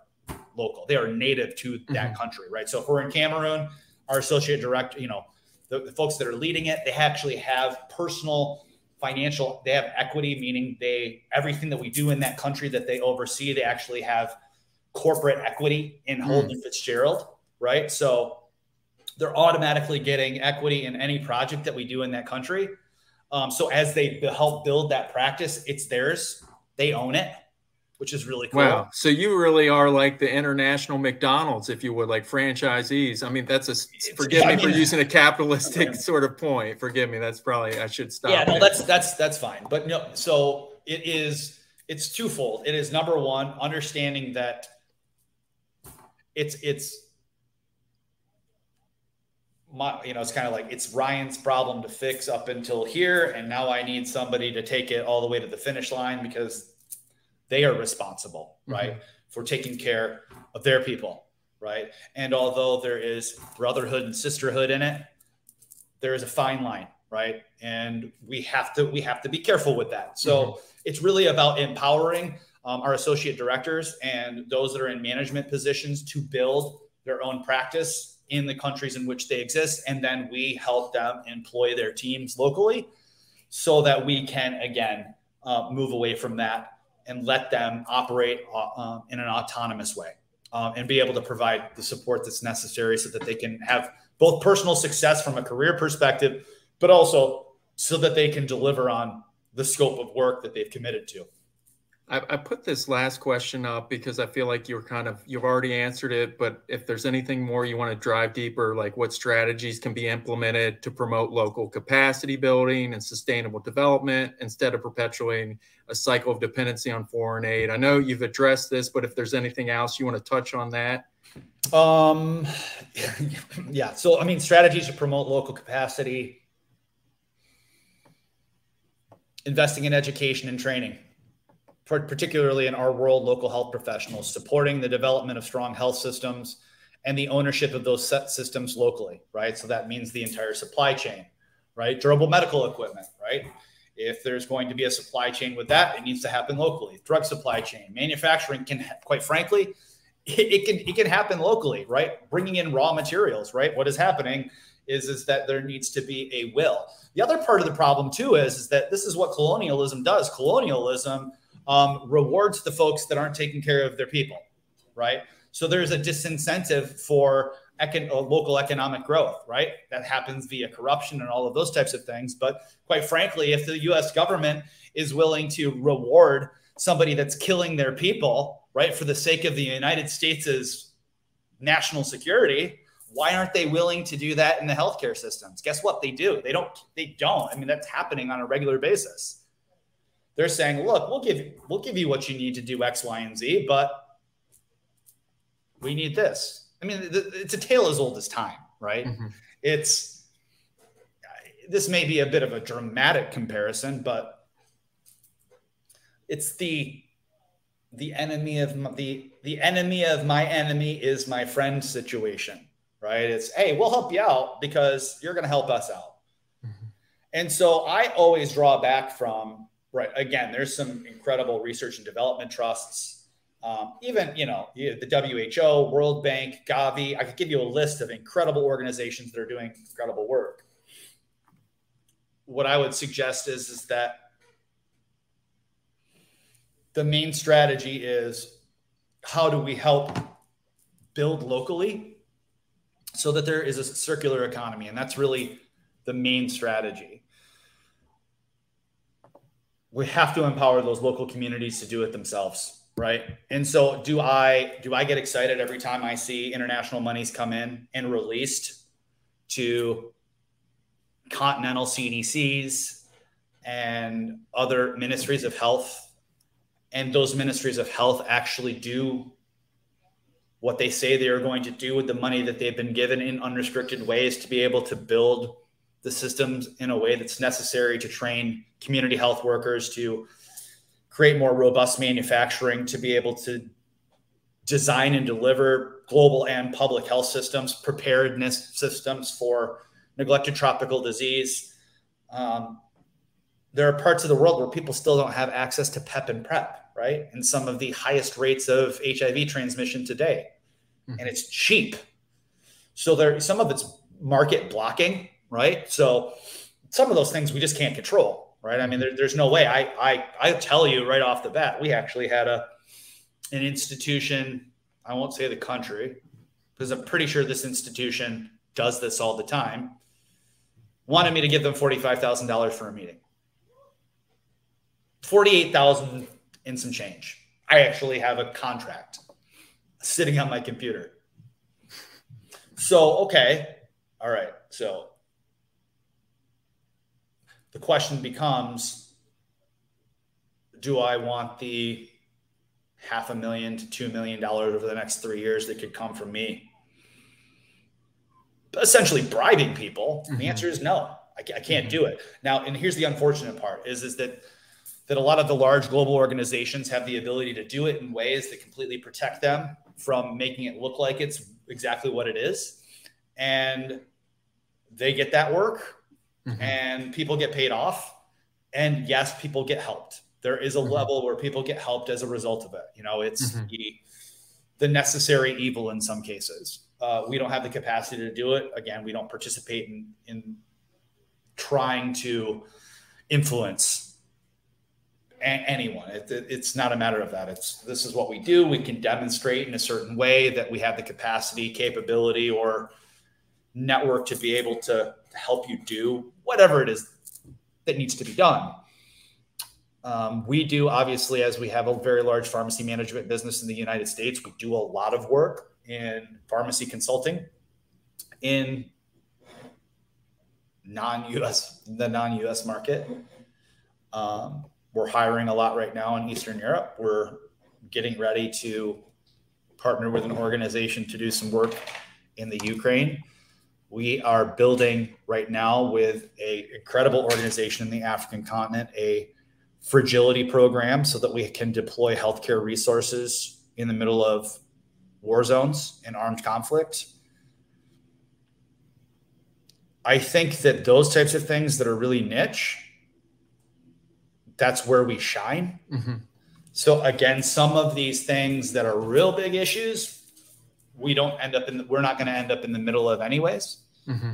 local. They are native to that mm-hmm. country, right? So if we're in Cameroon, our associate director, you know, the, the folks that are leading it, they actually have personal financial they have equity meaning they everything that we do in that country that they oversee they actually have corporate equity in. Holden mm. Fitzgerald right so they're automatically getting equity in any project that we do in that country um, so as they help build that practice it's theirs they own it which is really cool. Wow. So you really are like the international McDonald's, if you would, like franchisees. I mean, that's a forgive yeah, me I mean, for using a capitalistic sort of point. Forgive me. That's probably I should stop. Yeah, no, that's that's that's fine. But no, so it is it's twofold. It is number one, understanding that it's it's my, you know, it's kind of like it's Ryan's problem to fix up until here, and now I need somebody to take it all the way to the finish line because they are responsible, mm-hmm. right, for taking care of their people, right? And although there is brotherhood and sisterhood in it, there is a fine line, right? And we have to we have to be careful with that. So mm-hmm. it's really about empowering um, our associate directors and those that are in management positions to build their own practice in the countries in which they exist, and then we help them employ their teams locally, so that we can again uh, move away from that and let them operate uh, um, in an autonomous way um, and be able to provide the support that's necessary so that they can have both personal success from a career perspective, but also so that they can deliver on the scope of work that they've committed to. I, I, put this last question up because I feel like you're kind of you've already answered it. But if there's anything more you want to drive deeper, like what strategies can be implemented to promote local capacity building and sustainable development instead of perpetuating a cycle of dependency on foreign aid. I know you've addressed this, but if there's anything else you want to touch on that. Um, yeah. So I mean, strategies to promote local capacity, investing in education and training particularly in our world, local health professionals, supporting the development of strong health systems and the ownership of those systems locally, right? So that means the entire supply chain, right? Durable medical equipment, right? If there's going to be a supply chain with that, it needs to happen locally. Drug supply chain, manufacturing can, quite frankly, it, it can it can happen locally, right? Bringing in raw materials, right? What is happening is is that there needs to be a will. The other part of the problem too is is that this is what colonialism does. Colonialism um, rewards the folks that aren't taking care of their people, right? So there's a disincentive for econ- uh, local economic growth, right? That happens via corruption and all of those types of things. But quite frankly, if the U.S. government is willing to reward somebody that's killing their people, right, for the sake of the United States' national security, why aren't they willing to do that in the healthcare systems? Guess what? They do. They don't. They don't. I mean, that's happening on a regular basis. They're saying, "Look, we'll give you, we'll give you what you need to do X, Y, and Z, but we need this." I mean, it's a tale as old as time, right? Mm-hmm. It's this may be a bit of a dramatic comparison, but it's the the enemy of my, the the enemy of my enemy is my friend situation right? It's, hey, we'll help you out because you're going to help us out. Mm-hmm. And so I always draw back from, right, again, there's some incredible research and development trusts. Um, even, you know, the WHO, World Bank, Gavi, I could give you a list of incredible organizations that are doing incredible work. What I would suggest is, is that the main strategy is how do we help build locally so that there is a circular economy. And that's really the main strategy. We have to empower those local communities to do it themselves right? And so do i do i get excited every time i see international monies come in and released to continental cdcs and other ministries of health? And those ministries of health actually do what they say they are going to do with the money that they've been given in unrestricted ways to be able to build the systems in a way that's necessary to train community health workers to create more robust manufacturing to be able to design and deliver global and public health systems preparedness systems for neglected tropical disease um, there are parts of the world where people still don't have access to pep and prep right and some of the highest rates of hiv transmission today mm-hmm. and it's cheap. So there, some of it's market blocking, right? So some of those things we just can't control, right? I mean, mm-hmm. there, there's no way. I, I, I tell you right off the bat, we actually had a an institution. I won't say the country because I'm pretty sure this institution does this all the time. Wanted me to give them forty five thousand dollars for a meeting. Forty eight thousand in some change. I actually have a contract sitting on my computer. So, okay. All right. So the question becomes do I want the half a million to two million dollars over the next three years that could come from me? Essentially bribing people. Mm-hmm. The answer is no. I, I can't mm-hmm. do it. Now, and here's the unfortunate part is, is that that a lot of the large global organizations have the ability to do it in ways that completely protect them from making it look like it's exactly what it is. And they get that work mm-hmm. and people get paid off. And yes, people get helped. There is a mm-hmm. level where people get helped as a result of it. You know, it's mm-hmm. the, the necessary evil in some cases. Uh, we don't have the capacity to do it. Again, we don't participate in, in trying to influence anyone. It, it, it's not a matter of that. It's this is what we do. We can demonstrate in a certain way that we have the capacity, capability, or network to be able to help you do whatever it is that needs to be done. Um, we do obviously, as we have a very large pharmacy management business in the United States, we do a lot of work in pharmacy consulting in non-US the non-US market. Um, we're hiring a lot right now in Eastern Europe. We're getting ready to partner with an organization to do some work in the Ukraine. We are building right now with a incredible organization in the African continent a fragility program so that we can deploy healthcare resources in the middle of war zones and armed conflict. I think that those types of things that are really niche that's where we shine. Mm-hmm. So again, some of these things that are real big issues, we don't end up in. The, we're not going to end up in the middle of anyways. Mm-hmm.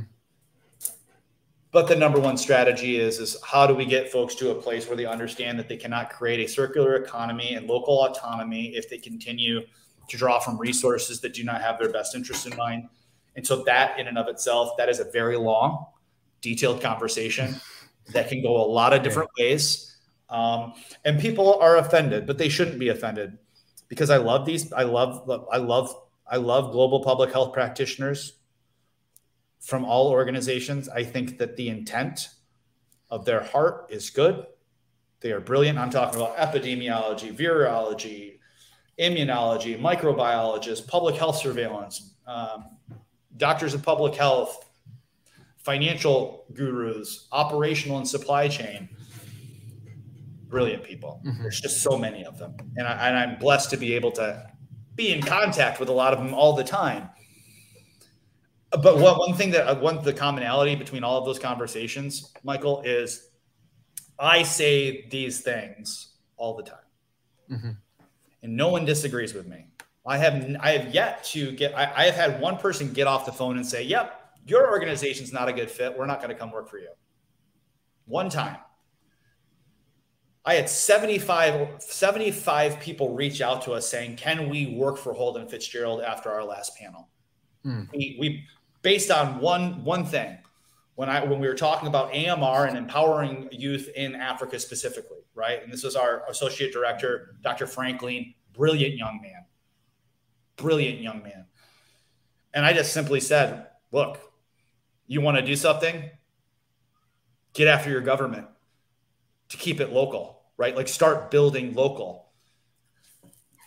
but the number one strategy is is how do we get folks to a place where they understand that they cannot create a circular economy and local autonomy if they continue to draw from resources that do not have their best interest in mind. And so that in and of itself, that is a very long, detailed conversation that can go a lot of different ways. Um, and people are offended, but they shouldn't be offended because I love these. I love, I love, I love global public health practitioners from all organizations. I think that the intent of their heart is good. They are brilliant. I'm talking about epidemiology, virology, immunology, microbiologists, public health surveillance, um, doctors of public health, financial gurus, operational and supply chain. Brilliant people. Mm-hmm. There's just so many of them. And, I, and I'm blessed to be able to be in contact with a lot of them all the time. But one, one thing that uh, one the commonality between all of those conversations, Michael, is I say these things all the time. Mm-hmm and no one disagrees with me. I have I have yet to get I, I have had one person get off the phone and say, "Yep, your organization's not a good fit. We're not going to come work for you." One time. I had 75, 75 people reach out to us saying, Can we work for Holden Fitzgerald after our last panel? Hmm. We, we based on one one thing when I when we were talking about AMR and empowering youth in Africa specifically, right? And this was our associate director, Dr. Franklin, brilliant young man, brilliant young man. And I just simply said, "Look, you want to do something? Get after your government to keep it local, right? Like start building local."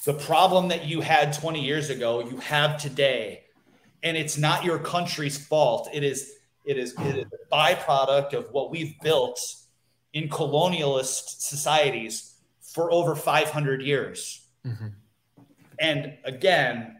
The problem that you had 20 years ago, you have today, and it's not your country's fault. It is it is, it is a byproduct of what we've built in colonialist societies for over 500 years. Mm-hmm. And again,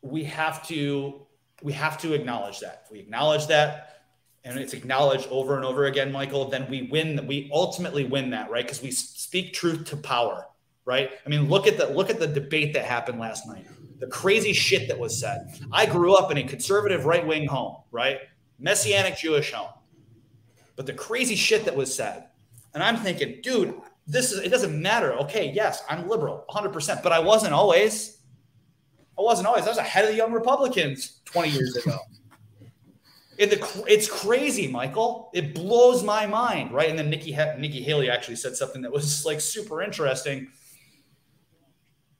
we have to we have to acknowledge that. If we acknowledge that, and it's acknowledged over and over again, Michael, then we win. We ultimately win that, right? Because we speak truth to power, right? I mean, look at the look at the debate that happened last night the crazy shit that was said. I grew up in a conservative right wing home, right? Messianic Jewish home. But the crazy shit that was said. And I'm thinking, dude, this is, it doesn't matter. Okay, yes, I'm liberal 100%, but I wasn't always. I wasn't always. I was ahead of the young Republicans 20 years ago. It, the, it's crazy, Michael. It blows my mind, right? And then Nikki Nikki Haley actually said something that was like super interesting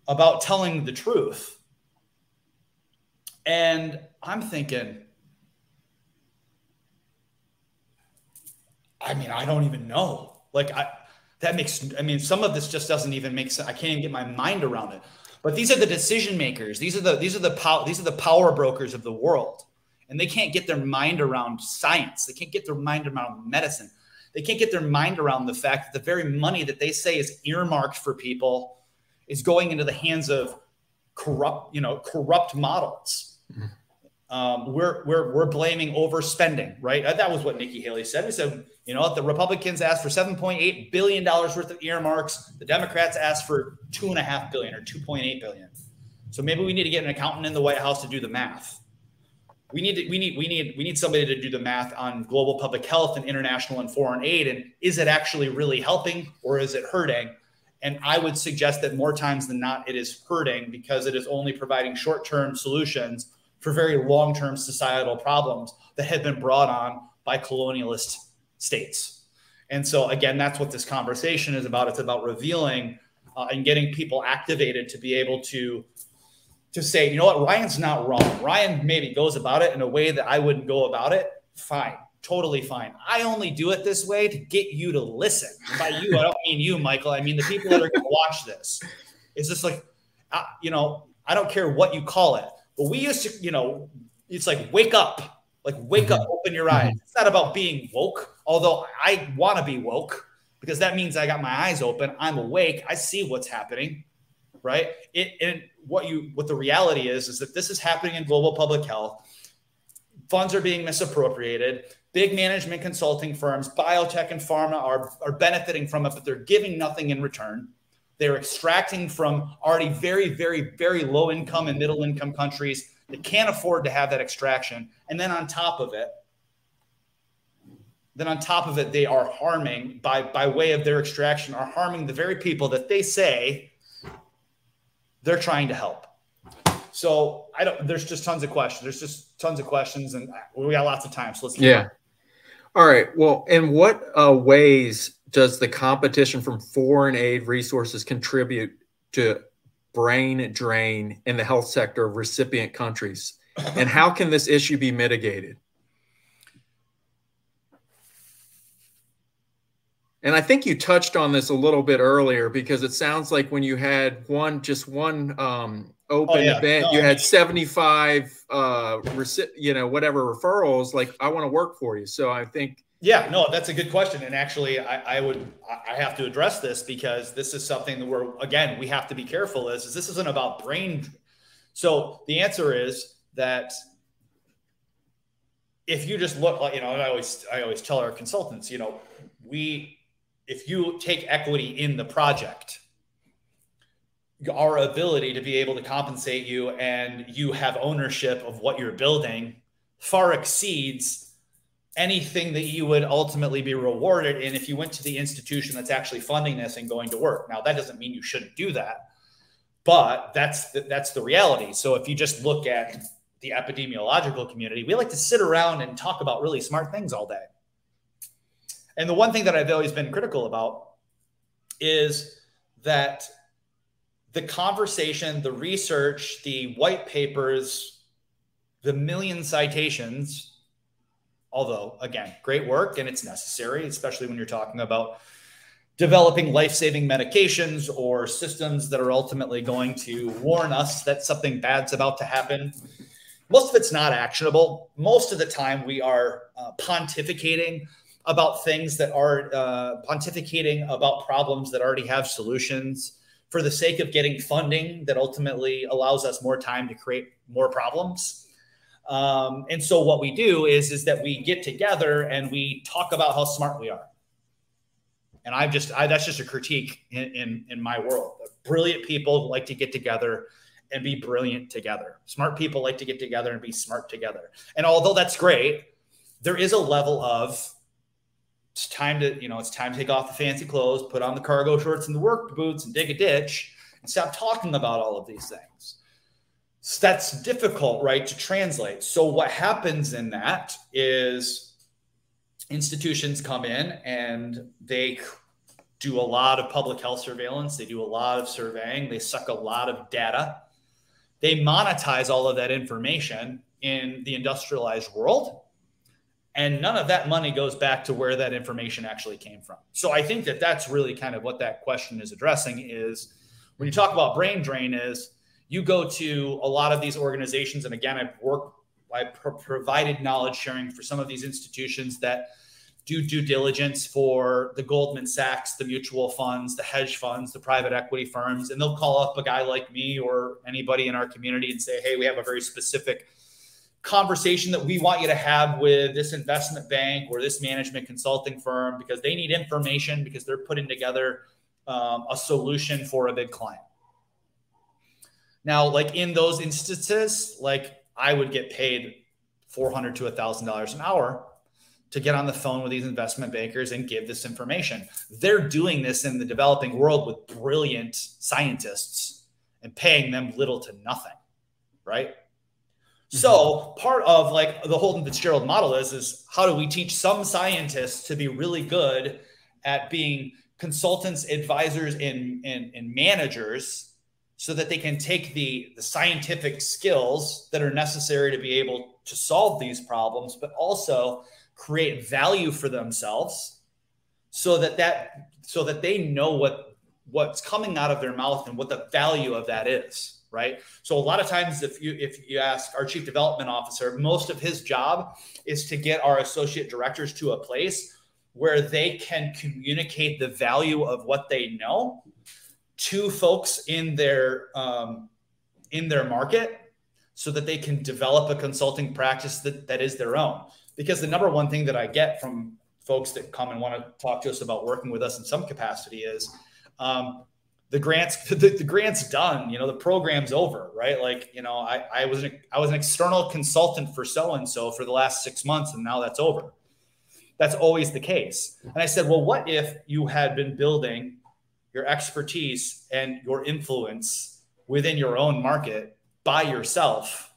about telling the truth. And I'm thinking, I mean, I don't even know. Like, I, that makes, I mean, some of this just doesn't even make sense. I can't even get my mind around it. But these are the decision makers. These are the, these are the power, these are the power brokers of the world. And they can't get their mind around science. They can't get their mind around medicine. They can't get their mind around the fact that the very money that they say is earmarked for people is going into the hands of corrupt, you know, corrupt models um, we're, we're, we're blaming overspending, right? That was what Nikki Haley said. We said, you know, the Republicans asked for $7.8 billion worth of earmarks. The Democrats asked for two and a half billion or 2.8 billion. So maybe we need to get an accountant in the White House to do the math. We need to, we need we need we need somebody to do the math on global public health and international and foreign aid and is it actually really helping or is it hurting? And I would suggest that more times than not it is hurting because it is only providing short-term solutions for very long term societal problems that have been brought on by colonialist states. And so, again, that's what this conversation is about. It's about revealing uh, and getting people activated to be able to to say, you know what, Ryan's not wrong. Ryan maybe goes about it in a way that I wouldn't go about it. Fine, totally fine. I only do it this way to get you to listen. By you, I don't mean you, Michael. I mean the people that are going to watch this. It's just like, uh, you know, I don't care what you call it. But we used to, you know, it's like wake up, like wake mm-hmm. up, open your eyes. Mm-hmm. It's not about being woke, although I want to be woke because that means I got my eyes open. I'm awake. I see what's happening, right? It and what you what the reality is is that this is happening in global public health. Funds are being misappropriated. Big management consulting firms, biotech and pharma are, are benefiting from it, but they're giving nothing in return. They're extracting from already very, very, very low income and middle income countries that can't afford to have that extraction. And then on top of it, then on top of it, they are harming by by way of their extraction, are harming the very people that they say they're trying to help. So I don't. There's just tons of questions. There's just tons of questions, and we got lots of time. So let's. Yeah. All right. Well, in what uh, ways does the competition from foreign aid resources contribute to brain drain in the health sector of recipient countries? And how can this issue be mitigated? And I think you touched on this a little bit earlier because it sounds like when you had one, just one um, open oh, yeah. event, no, you had 75, uh, reci- you know, whatever referrals, like I want to work for you. So I think. Yeah, no, that's a good question. And actually I, I would, I have to address this because this is something that we're, again, we have to be careful is, is this isn't about brain. So the answer is that if you just look like, you know, and I always, I always tell our consultants, you know, we, if you take equity in the project, our ability to be able to compensate you and you have ownership of what you're building far exceeds anything that you would ultimately be rewarded in if you went to the institution that's actually funding this and going to work. Now that doesn't mean you shouldn't do that, but that's the, that's the reality. So if you just look at the epidemiological community, we like to sit around and talk about really smart things all day. And the one thing that I've always been critical about is that the conversation, the research, the white papers, the million citations, although again, great work and it's necessary, especially when you're talking about developing life-saving medications or systems that are ultimately going to warn us that something bad's about to happen. Most of it's not actionable. Most of the time, we are uh, pontificating about things that are uh, pontificating about problems that already have solutions for the sake of getting funding that ultimately allows us more time to create more problems. Um, and so what we do is is that we get together and we talk about how smart we are. And I've just I, that's just a critique in, in in my world. Brilliant people like to get together and be brilliant together. Smart people like to get together and be smart together. And although that's great, there is a level of it's time to, you know, it's time to take off the fancy clothes, put on the cargo shorts and the work boots and dig a ditch and stop talking about all of these things. That's difficult, right, to translate. So what happens in that is institutions come in and they do a lot of public health surveillance, they do a lot of surveying, they suck a lot of data. They monetize all of that information in the industrialized world and none of that money goes back to where that information actually came from so i think that that's really kind of what that question is addressing is when you talk about brain drain is you go to a lot of these organizations and again i've worked i pro- provided knowledge sharing for some of these institutions that do due diligence for the goldman sachs the mutual funds the hedge funds the private equity firms and they'll call up a guy like me or anybody in our community and say hey we have a very specific conversation that we want you to have with this investment bank or this management consulting firm because they need information because they're putting together um, a solution for a big client. Now, like in those instances, like I would get paid four hundred to a thousand dollars an hour to get on the phone with these investment bankers and give this information. They're doing this in the developing world with brilliant scientists and paying them little to nothing, right? Mm-hmm. So part of like the Holden Fitzgerald model is is how do we teach some scientists to be really good at being consultants, advisors, and, and, and managers so that they can take the, the scientific skills that are necessary to be able to solve these problems, but also create value for themselves so that that so that they know what what's coming out of their mouth and what the value of that is right? So a lot of times, if you if you ask our chief development officer, most of his job is to get our associate directors to a place where they can communicate the value of what they know to folks in their um, in their market, so that they can develop a consulting practice that that is their own. Because the number one thing that I get from folks that come and want to talk to us about working with us in some capacity is um, the grants the, the, grants done you know the program's over right like you know i i was an i was an external consultant for so and so for the last six months and now that's over That's always the case. And I said, well, what if you had been building your expertise and your influence within your own market by yourself?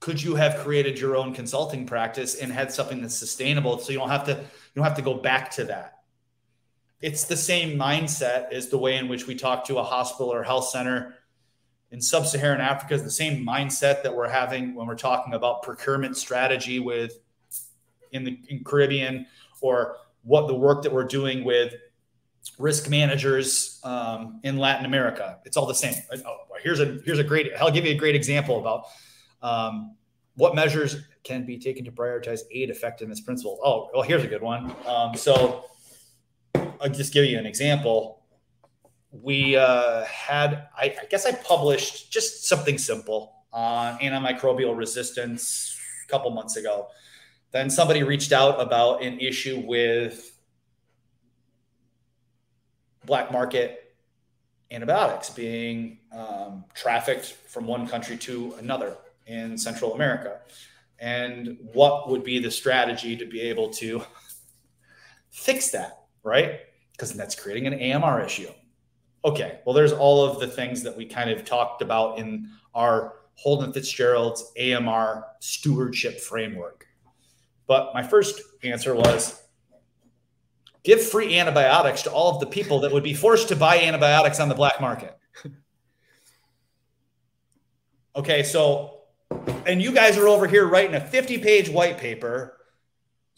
Could you have created your own consulting practice and had something that's sustainable so you don't have to you don't have to go back to that? It's the same mindset as the way in which we talk to a hospital or health center in sub-Saharan Africa is the same mindset that we're having when we're talking about procurement strategy with in the in Caribbean or what the work that we're doing with risk managers um, in Latin America. It's all the same. Oh, here's a here's a great. I'll give you a great example about um, what measures can be taken to prioritize aid effectiveness principles. Oh, well, here's a good one. Um, so I'll just give you an example we uh, had, I, I, guess I published just something simple on antimicrobial resistance a couple months ago. Then somebody reached out about an issue with black market antibiotics being um, trafficked from one country to another in Central America. And what would be the strategy to be able to fix that, right? Because that's creating an AMR issue okay, well, there's all of the things that we kind of talked about in our Holden Fitzgerald's AMR stewardship framework. But my first answer was give free antibiotics to all of the people that would be forced to buy antibiotics on the black market. Okay, so, and you guys are over here writing a 50 page white paper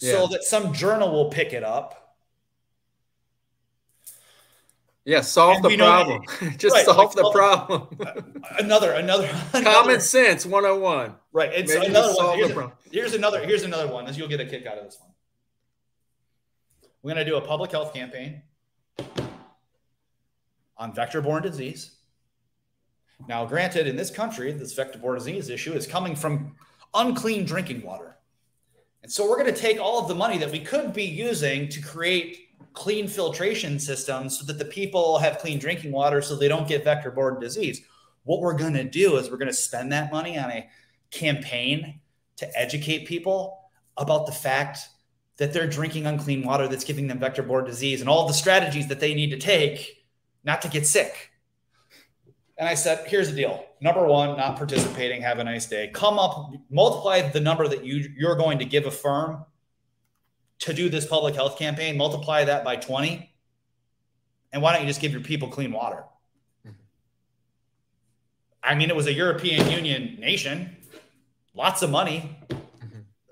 yeah. so that some journal will pick it up yeah, solve the problem. Just right, solve like, the problem. another, another, another common sense 101. Right. It's Maybe another one. Here's, a, here's, another, here's another one. As you'll get a kick out of this one. We're going to do a public health campaign on vector-borne disease. Now, granted, in this country, this vector-borne disease issue is coming from unclean drinking water. And so we're going to take all of the money that we could be using to create clean filtration systems so that the people have clean drinking water so they don't get vector borne disease. What we're going to do is we're going to spend that money on a campaign to educate people about the fact that they're drinking unclean water that's giving them vector borne disease and all the strategies that they need to take not to get sick. And I said, here's the deal. Number one, not participating, have a nice day. Come up, multiply the number that you, you're going to give a firm to do this public health campaign, multiply that by 20. And why don't you just give your people clean water? Mm-hmm. I mean, it was a European Union nation, lots of money.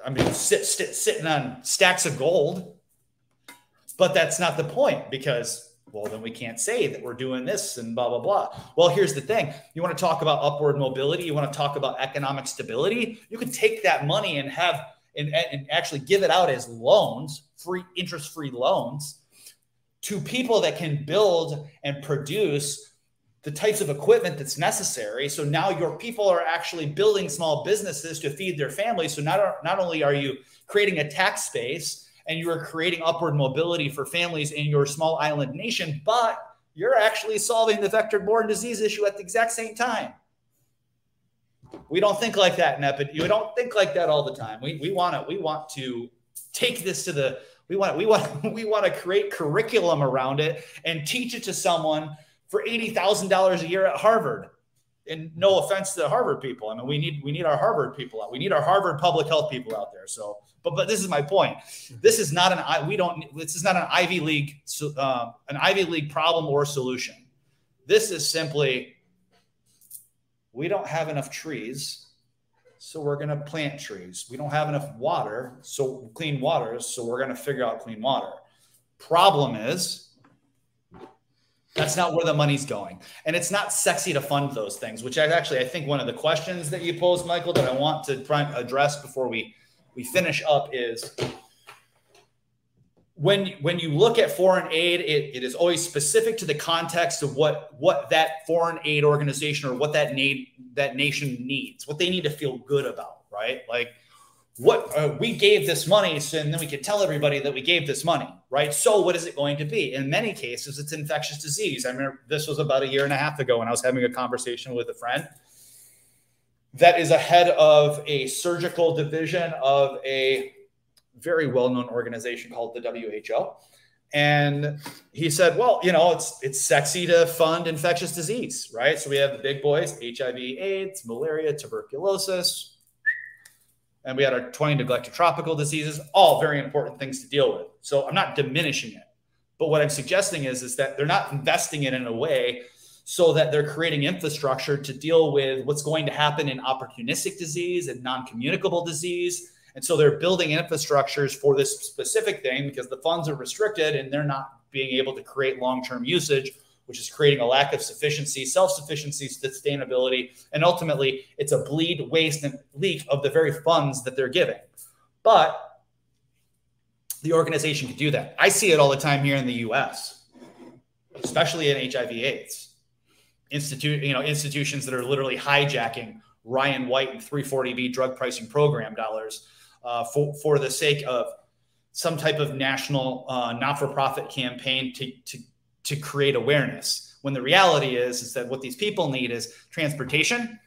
I mean, sit, sit, sitting on stacks of gold. But that's not the point because, well, then we can't say that we're doing this and blah, blah, blah. Well, here's the thing you want to talk about upward mobility, you want to talk about economic stability. You can take that money and have and, and actually give it out as loans, free interest free loans to people that can build and produce the types of equipment that's necessary. So now your people are actually building small businesses to feed their families. So not, not only are you creating a tax space and you are creating upward mobility for families in your small island nation, but you're actually solving the vector borne disease issue at the exact same time. We don't think like that, Nepid. We don't think like that all the time. We we want to we want to take this to the we want we want we want to create curriculum around it and teach it to someone for eighty thousand dollars a year at Harvard. And no offense to Harvard people, I mean we need we need our Harvard people out. We need our Harvard public health people out there. So, but but this is my point. This is not an we don't this is not an Ivy League uh, an Ivy League problem or solution. This is simply we don't have enough trees, so we're going to plant trees. We don't have enough water, so clean water, so we're going to figure out clean water. Problem is, that's not where the money's going. And it's not sexy to fund those things, which I actually I think one of the questions that you posed, Michael, that I want to address before we we finish up is when when you look at foreign aid, it, it is always specific to the context of what what that foreign aid organization or what that need that nation needs, what they need to feel good about, right? Like what uh, we gave this money, so, and then we could tell everybody that we gave this money, right? So what is it going to be? In many cases, it's infectious disease. I remember this was about a year and a half ago when I was having a conversation with a friend that is a head of a surgical division of a very well known organization called the WHO. And he said, well, you know, it's it's sexy to fund infectious disease, right? So we have the big boys, HIV, AIDS, malaria, tuberculosis, and we had our 20 neglected tropical diseases, all very important things to deal with. So I'm not diminishing it. But what I'm suggesting is, is that they're not investing it in a way so that they're creating infrastructure to deal with what's going to happen in opportunistic disease and non-communicable disease and so they're building infrastructures for this specific thing because the funds are restricted and they're not being able to create long term usage, which is creating a lack of sufficiency, self sufficiency, sustainability. And ultimately, it's a bleed, waste, and leak of the very funds that they're giving. But the organization can do that. I see it all the time here in the US, especially in HIV AIDS. Institute, you know, institutions that are literally hijacking Ryan White and 340B drug pricing program dollars uh, for, for the sake of some type of national uh, not-for-profit campaign to, to, to create awareness. When the reality is, is that what these people need is transportation,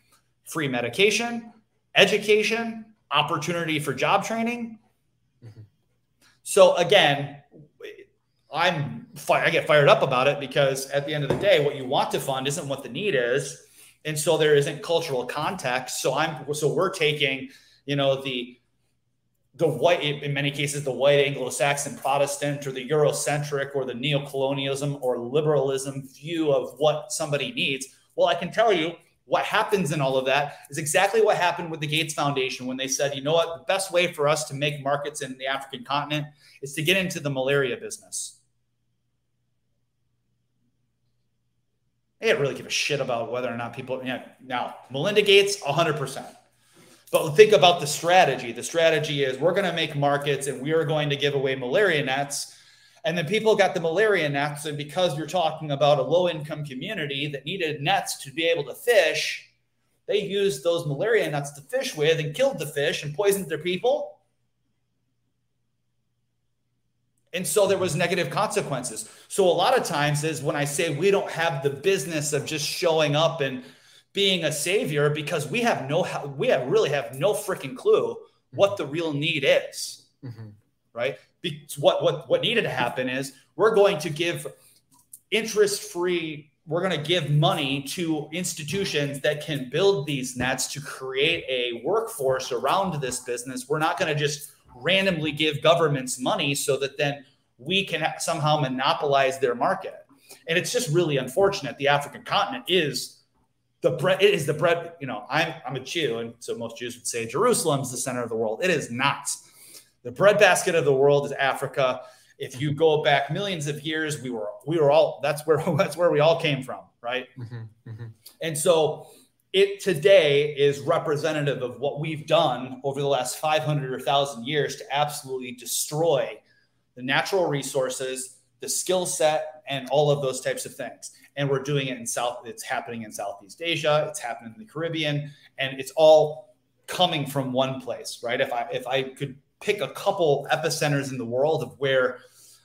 free medication, education, opportunity for job training. Mm-hmm. So again, I'm I get fired up about it because at the end of the day, what you want to fund isn't what the need is, and so there isn't cultural context. So I'm so we're taking, you know, the the white, in many cases, the white Anglo-Saxon Protestant or the Eurocentric or the neocolonialism or liberalism view of what somebody needs. Well, I can tell you what happens in all of that is exactly what happened with the Gates Foundation when they said, you know what, the best way for us to make markets in the African continent is to get into the malaria business. They didn't really give a shit about whether or not people, yeah. Now, Melinda Gates, 100%. But think about the strategy. The strategy is we're going to make markets and we are going to give away malaria nets. And then people got the malaria nets. And because you're talking about a low income community that needed nets to be able to fish, they used those malaria nets to fish with and killed the fish and poisoned their people. And so there was negative consequences. So a lot of times is when I say we don't have the business of just showing up and being a savior because we have no we have really have no freaking clue what the real need is mm-hmm. right? Because what what what needed to happen is we're going to give interest free we're going to give money to institutions that can build these nets to create a workforce around this business. We're not going to just randomly give governments money so that then we can somehow monopolize their market. And it's just really unfortunate. The african continent is the bread it is the bread you know i'm i'm a jew and so most jews would say jerusalem's the center of the world. It is not. The breadbasket of the world is africa. If you go back millions of years we were we were all that's where that's where we all came from right? Mm-hmm, mm-hmm. and so it today is representative of what we've done over the last 500 or 1000 years to absolutely destroy the natural resources the skill set and all of those types of things and we're doing it in South. It's happening in Southeast Asia. It's happening in the Caribbean, and it's all coming from one place, right? If I if I could pick a couple epicenters in the world of where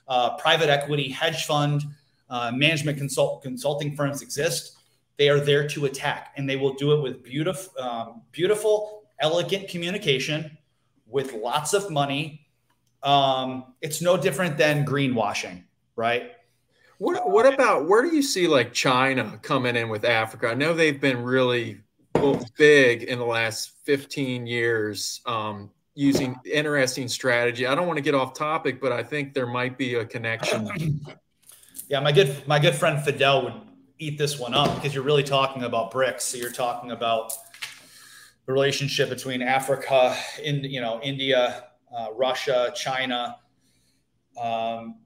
uh, private equity, hedge fund, uh, management consult consulting firms exist, they are there to attack, and they will do it with beautiful, um, beautiful, elegant communication, with lots of money. Um, it's no different than greenwashing, right? What what about where do you see like China coming in with Africa? I know they've been really big in the last 15 years um, using interesting strategy. I don't want to get off topic, but I think there might be a connection. Yeah, my good my good friend Fidel would eat this one up because you're really talking about BRICS. So you're talking about the relationship between Africa, in you know India, uh, Russia, China. Um,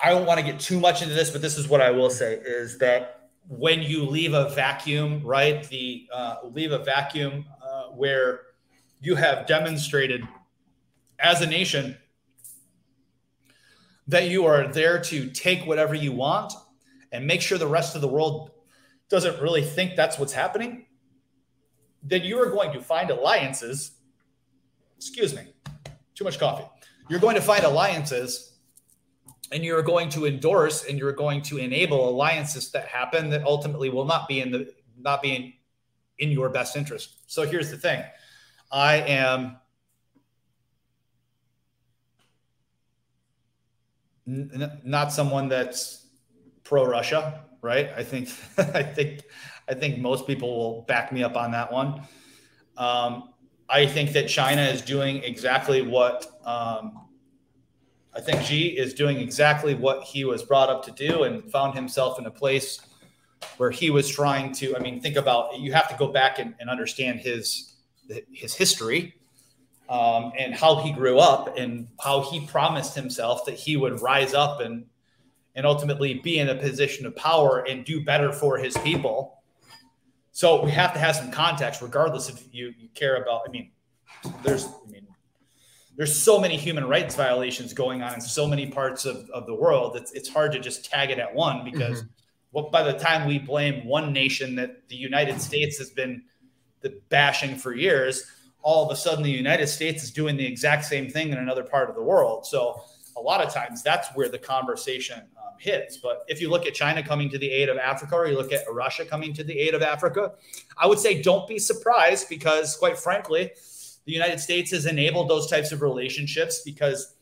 I don't want to get too much into this, but this is what I will say is that when you leave a vacuum, right? The uh, leave a vacuum uh, where you have demonstrated as a nation that you are there to take whatever you want and make sure the rest of the world doesn't really think that's what's happening, then you are going to find alliances. Excuse me, too much coffee. You're going to find alliances and you're going to endorse and you're going to enable alliances that happen that ultimately will not be in the not be in, in your best interest. So here's the thing. I am n- not someone that's pro Russia, right? I think I think I think most people will back me up on that one. Um, I think that China is doing exactly what um, I think Xi is doing exactly what he was brought up to do and found himself in a place where he was trying to. I mean, think about you have to go back and, and understand his his history um, and how he grew up and how he promised himself that he would rise up and and ultimately be in a position of power and do better for his people. So we have to have some context, regardless if you, you care about. I mean, there's I mean, there's so many human rights violations going on in so many parts of, of the world. It's it's hard to just tag it at one because mm-hmm. well, by the time we blame one nation that the United States has been the bashing for years, all of a sudden the United States is doing the exact same thing in another part of the world. So a lot of times that's where the conversation um, hits. But if you look at China coming to the aid of Africa, or you look at Russia coming to the aid of Africa, I would say don't be surprised because, quite frankly, the United States has enabled those types of relationships because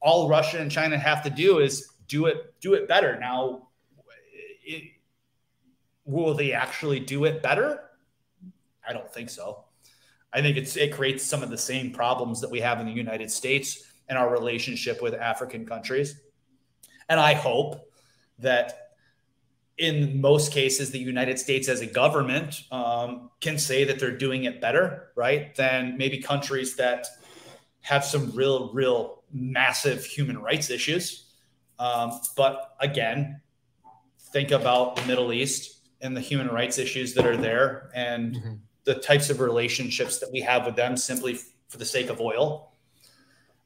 all Russia and China have to do is do it do it better. Now, it, will they actually do it better? I don't think so. I think it's it creates some of the same problems that we have in the United States and our relationship with African countries. And I hope that in most cases, the United States as a government um, can say that they're doing it better, right, than maybe countries that have some real, real massive human rights issues. Um, but again, think about the Middle East and the human rights issues that are there and mm-hmm the types of relationships that we have with them simply for the sake of oil.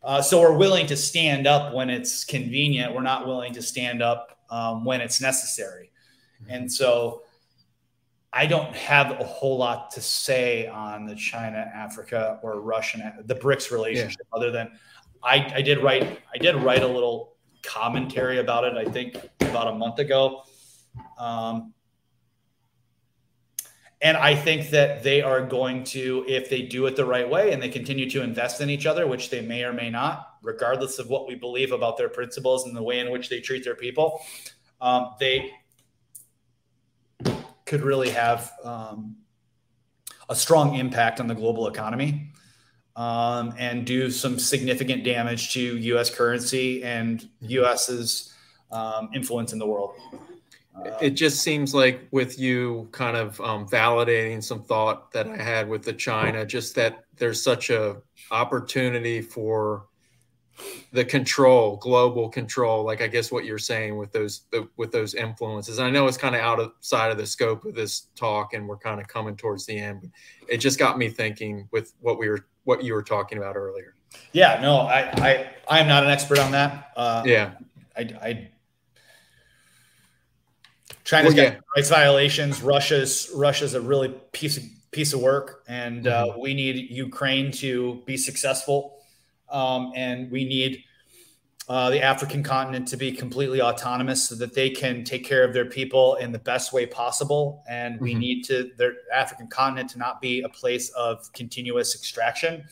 Uh, so we're willing to stand up when it's convenient. We're not willing to stand up um, when it's necessary. Mm-hmm. And so I don't have a whole lot to say on the China, Africa, or Russian, the BRICS relationship, yeah. other than I, I did write I did write a little commentary about it. I think about a month ago. Um, and I think that they are going to, if they do it the right way and they continue to invest in each other, which they may or may not, regardless of what we believe about their principles and the way in which they treat their people, um, they could really have um, a strong impact on the global economy um, and do some significant damage to U.S. currency and U.S.'s um, influence in the world it just seems like with you kind of um, validating some thought that I had with the China, just that there's such a opportunity for the control, global control. Like I guess what you're saying with those the, with those influences. I know it's kind of outside of side of the scope of this talk, and we're kind of coming towards the end. But it just got me thinking with what we were what you were talking about earlier. Yeah, no, I I I am not an expert on that. Uh, yeah, I I China's well, yeah. got rights violations. Russia's Russia's a really piece of piece of work, and mm-hmm. uh, we need Ukraine to be successful, um, and we need uh, the African continent to be completely autonomous so that they can take care of their people in the best way possible. And we mm-hmm. need to the African continent to not be a place of continuous extraction,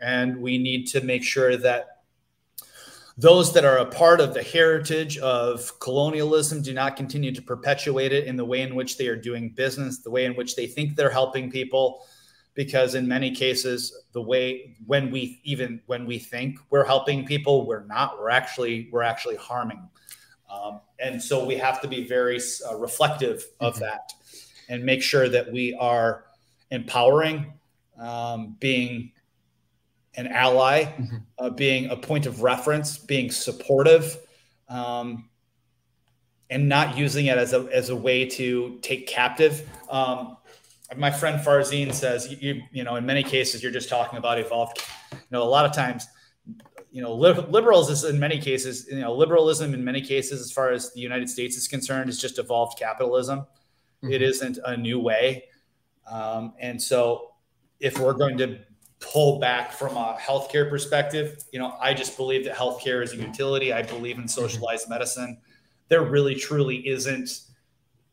and we need to make sure that those that are a part of the heritage of colonialism do not continue to perpetuate it in the way in which they are doing business, the way in which they think they're helping people. Because in many cases, the way when we even when we think we're helping people, we're not. We're actually we're actually harming. Um, and so we have to be very uh, reflective of mm-hmm. that and make sure that we are empowering, um, being an ally, mm-hmm. uh, being a point of reference, being supportive, um, and not using it as a as a way to take captive. Um, my friend Farzine says, you, you know, in many cases, you're just talking about evolved. You know, a lot of times, you know, liberals is in many cases, you know, liberalism in many cases, as far as the United States is concerned, is just evolved capitalism. Mm-hmm. It isn't a new way. Um, and so, if we're going to pull back from a healthcare perspective. You know, I just believe that healthcare is a utility. I believe in socialized medicine. There really, truly isn't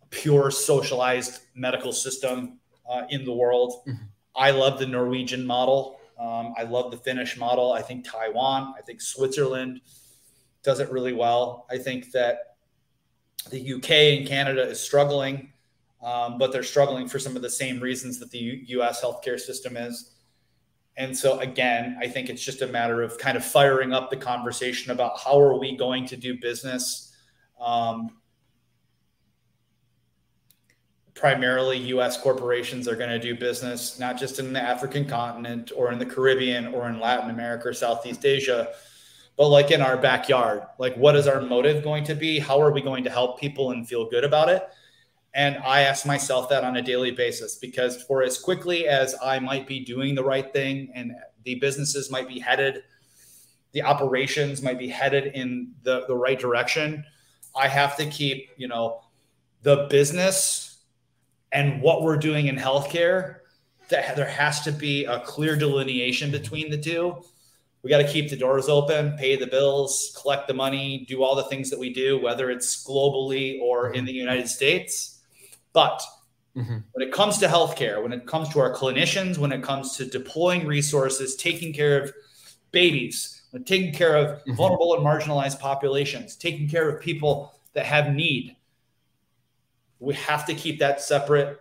pure socialized medical system uh, in the world. Mm-hmm. I love the Norwegian model. Um, I love the Finnish model. I think Taiwan. I think Switzerland. does it really well. I think that the UK and Canada is struggling, um, but they're struggling for some of the same reasons that the U- US healthcare system is. And so, again, I think it's just a matter of kind of firing up the conversation about how are we going to do business. Um, primarily, US corporations are going to do business not just in the African continent or in the Caribbean or in Latin America or Southeast Asia, but like in our backyard. Like, what is our motive going to be? How are we going to help people and feel good about it? And I ask myself that on a daily basis because for as quickly as I might be doing the right thing and the businesses might be headed, the operations might be headed in the, the right direction, I have to keep, you know, the business and what we're doing in healthcare, that there has to be a clear delineation between the two. We got to keep the doors open, pay the bills, collect the money, do all the things that we do, whether it's globally or in the United States but mm-hmm. when it comes to healthcare, when it comes to our clinicians, when it comes to deploying resources, taking care of babies, taking care of mm-hmm. vulnerable and marginalized populations, taking care of people that have need, we have to keep that separate.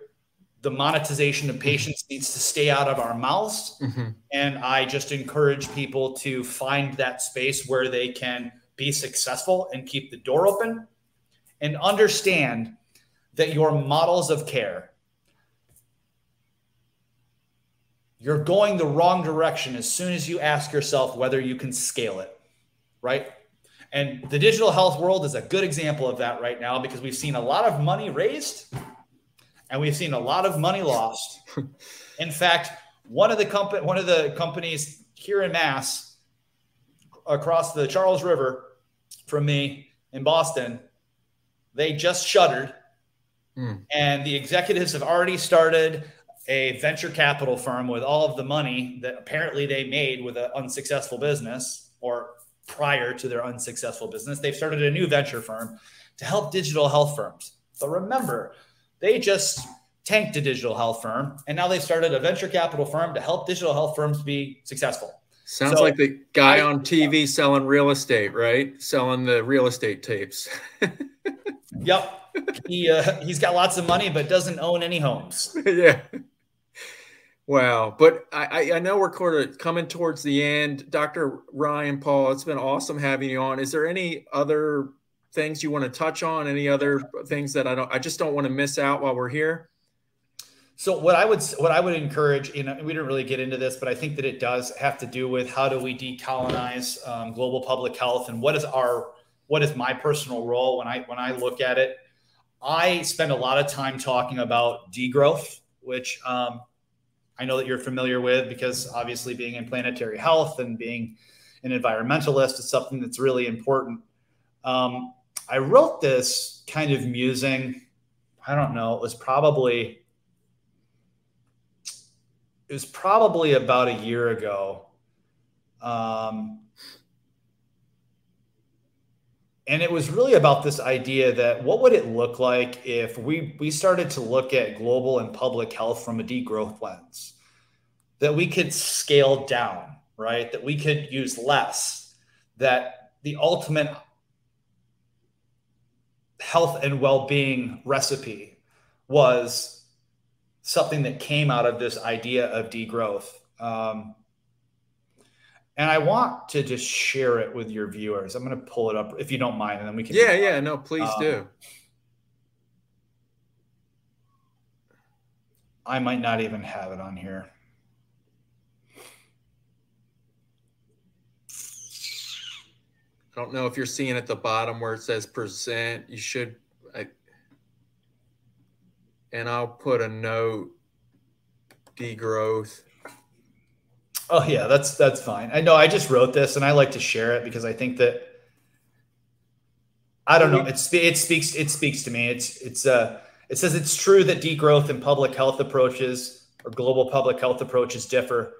The monetization of patients needs to stay out of our mouths. Mm-hmm. And I just encourage people to find that space where they can be successful and keep the door open and understand that your models of care you're going the wrong direction as soon as you ask yourself whether you can scale it right and the digital health world is a good example of that right now because we've seen a lot of money raised and we've seen a lot of money lost in fact one of the company one of the companies here in mass across the charles river from me in boston they just shuttered Mm. And the executives have already started a venture capital firm with all of the money that apparently they made with an unsuccessful business or prior to their unsuccessful business. They've started a new venture firm to help digital health firms. But remember, they just tanked a digital health firm and now they've started a venture capital firm to help digital health firms be successful. Sounds so, like the guy on TV selling real estate, right? Selling the real estate tapes. yep he uh, he's got lots of money, but doesn't own any homes. yeah. Wow. But I, I know we're kind of coming towards the end. Dr. Ryan Paul, it's been awesome having you on. Is there any other things you want to touch on? Any other things that I don't I just don't want to miss out while we're here? So what I would what I would encourage, you know, we didn't really get into this, but I think that it does have to do with how do we decolonize um, global public health and what is our what is my personal role when I when I look at it. I spend a lot of time talking about degrowth, which um, I know that you're familiar with because obviously being in planetary health and being an environmentalist is something that's really important. Um, I wrote this kind of musing. I don't know. It was probably it was probably about a year ago. Um, and it was really about this idea that what would it look like if we we started to look at global and public health from a degrowth lens? That we could scale down right? That we could use less. That the ultimate health and well-being recipe was something that came out of this idea of degrowth. Um, and I want to just share it with your viewers. I'm going to pull it up if you don't mind, and then we can. Yeah, yeah, no, please um, do. I might not even have it on here. I don't know if you're seeing at the bottom where it says present. You should, I, and I'll put a note degrowth. Oh yeah, that's that's fine. I know I just wrote this and I like to share it because I think that I don't know. It's it speaks it speaks to me. It's it's uh it says it's true that degrowth and public health approaches or global public health approaches differ,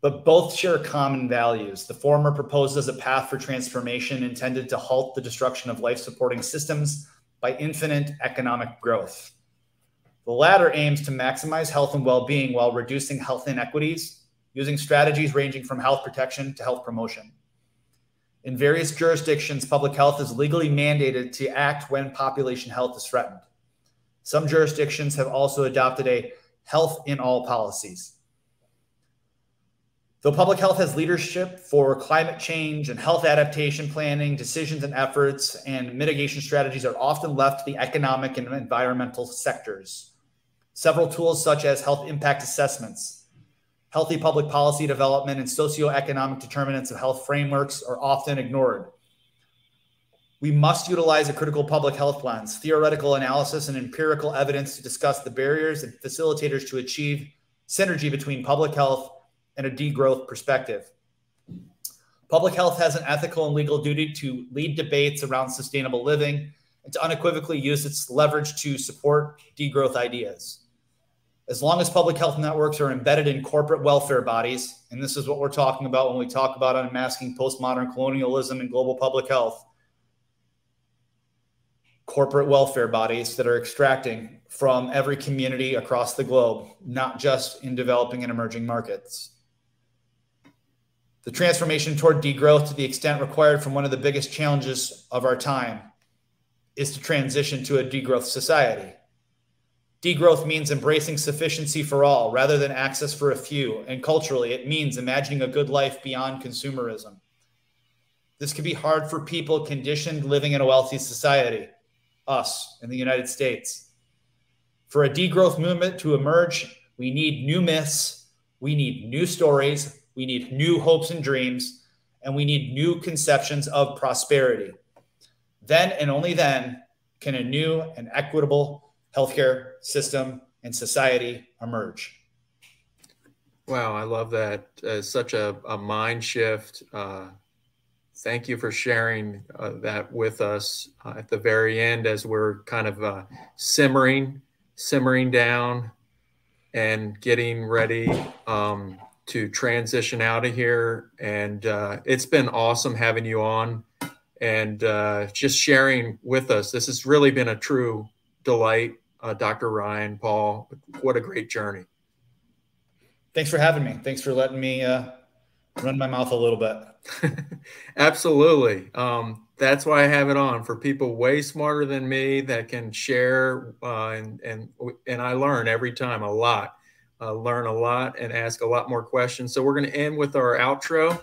but both share common values. The former proposes a path for transformation intended to halt the destruction of life supporting systems by infinite economic growth. The latter aims to maximize health and well being while reducing health inequities using strategies ranging from health protection to health promotion. In various jurisdictions, public health is legally mandated to act when population health is threatened. Some jurisdictions have also adopted a health in all policies. Though public health has leadership for climate change and health adaptation planning, decisions and efforts and mitigation strategies are often left to the economic and environmental sectors. Several tools, such as health impact assessments, healthy public policy development, and socioeconomic determinants of health frameworks, are often ignored. We must utilize a critical public health lens, theoretical analysis, and empirical evidence to discuss the barriers and facilitators to achieve synergy between public health and a degrowth perspective. Public health has an ethical and legal duty to lead debates around sustainable living and to unequivocally use its leverage to support degrowth ideas. As long as public health networks are embedded in corporate welfare bodies, and this is what we're talking about when we talk about unmasking postmodern colonialism and global public health, corporate welfare bodies that are extracting from every community across the globe, not just in developing and emerging markets. The transformation toward degrowth, to the extent required from one of the biggest challenges of our time, is to transition to a degrowth society. Degrowth means embracing sufficiency for all rather than access for a few. And culturally, it means imagining a good life beyond consumerism. This can be hard for people conditioned living in a wealthy society, us in the United States. For a degrowth movement to emerge, we need new myths, we need new stories, we need new hopes and dreams, and we need new conceptions of prosperity. Then and only then can a new and equitable healthcare system and society emerge. Wow, I love that. Uh, such a, a, mind shift. Uh, thank you for sharing uh, that with us uh, at the very end as we're kind of uh, simmering, simmering down and getting ready um, to transition out of here. And uh, it's been awesome having you on and just sharing with us. This has really been a true delight, uh, Dr. Ryan, Paul. What a great journey. Thanks for having me. Thanks for letting me uh, run my mouth a little bit. Absolutely. Um, that's why I have it on for people way smarter than me that can share uh, and and and I learn every time a lot uh, learn a lot and ask a lot more questions. So we're going to end with our outro.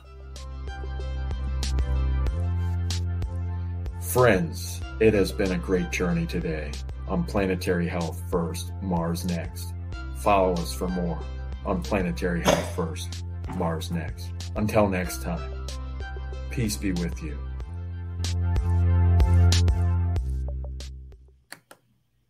Friends, it has been a great journey today on Planetary Health First, Mars Next. Follow us for more on Planetary Health First, Mars Next. Until next time, peace be with you.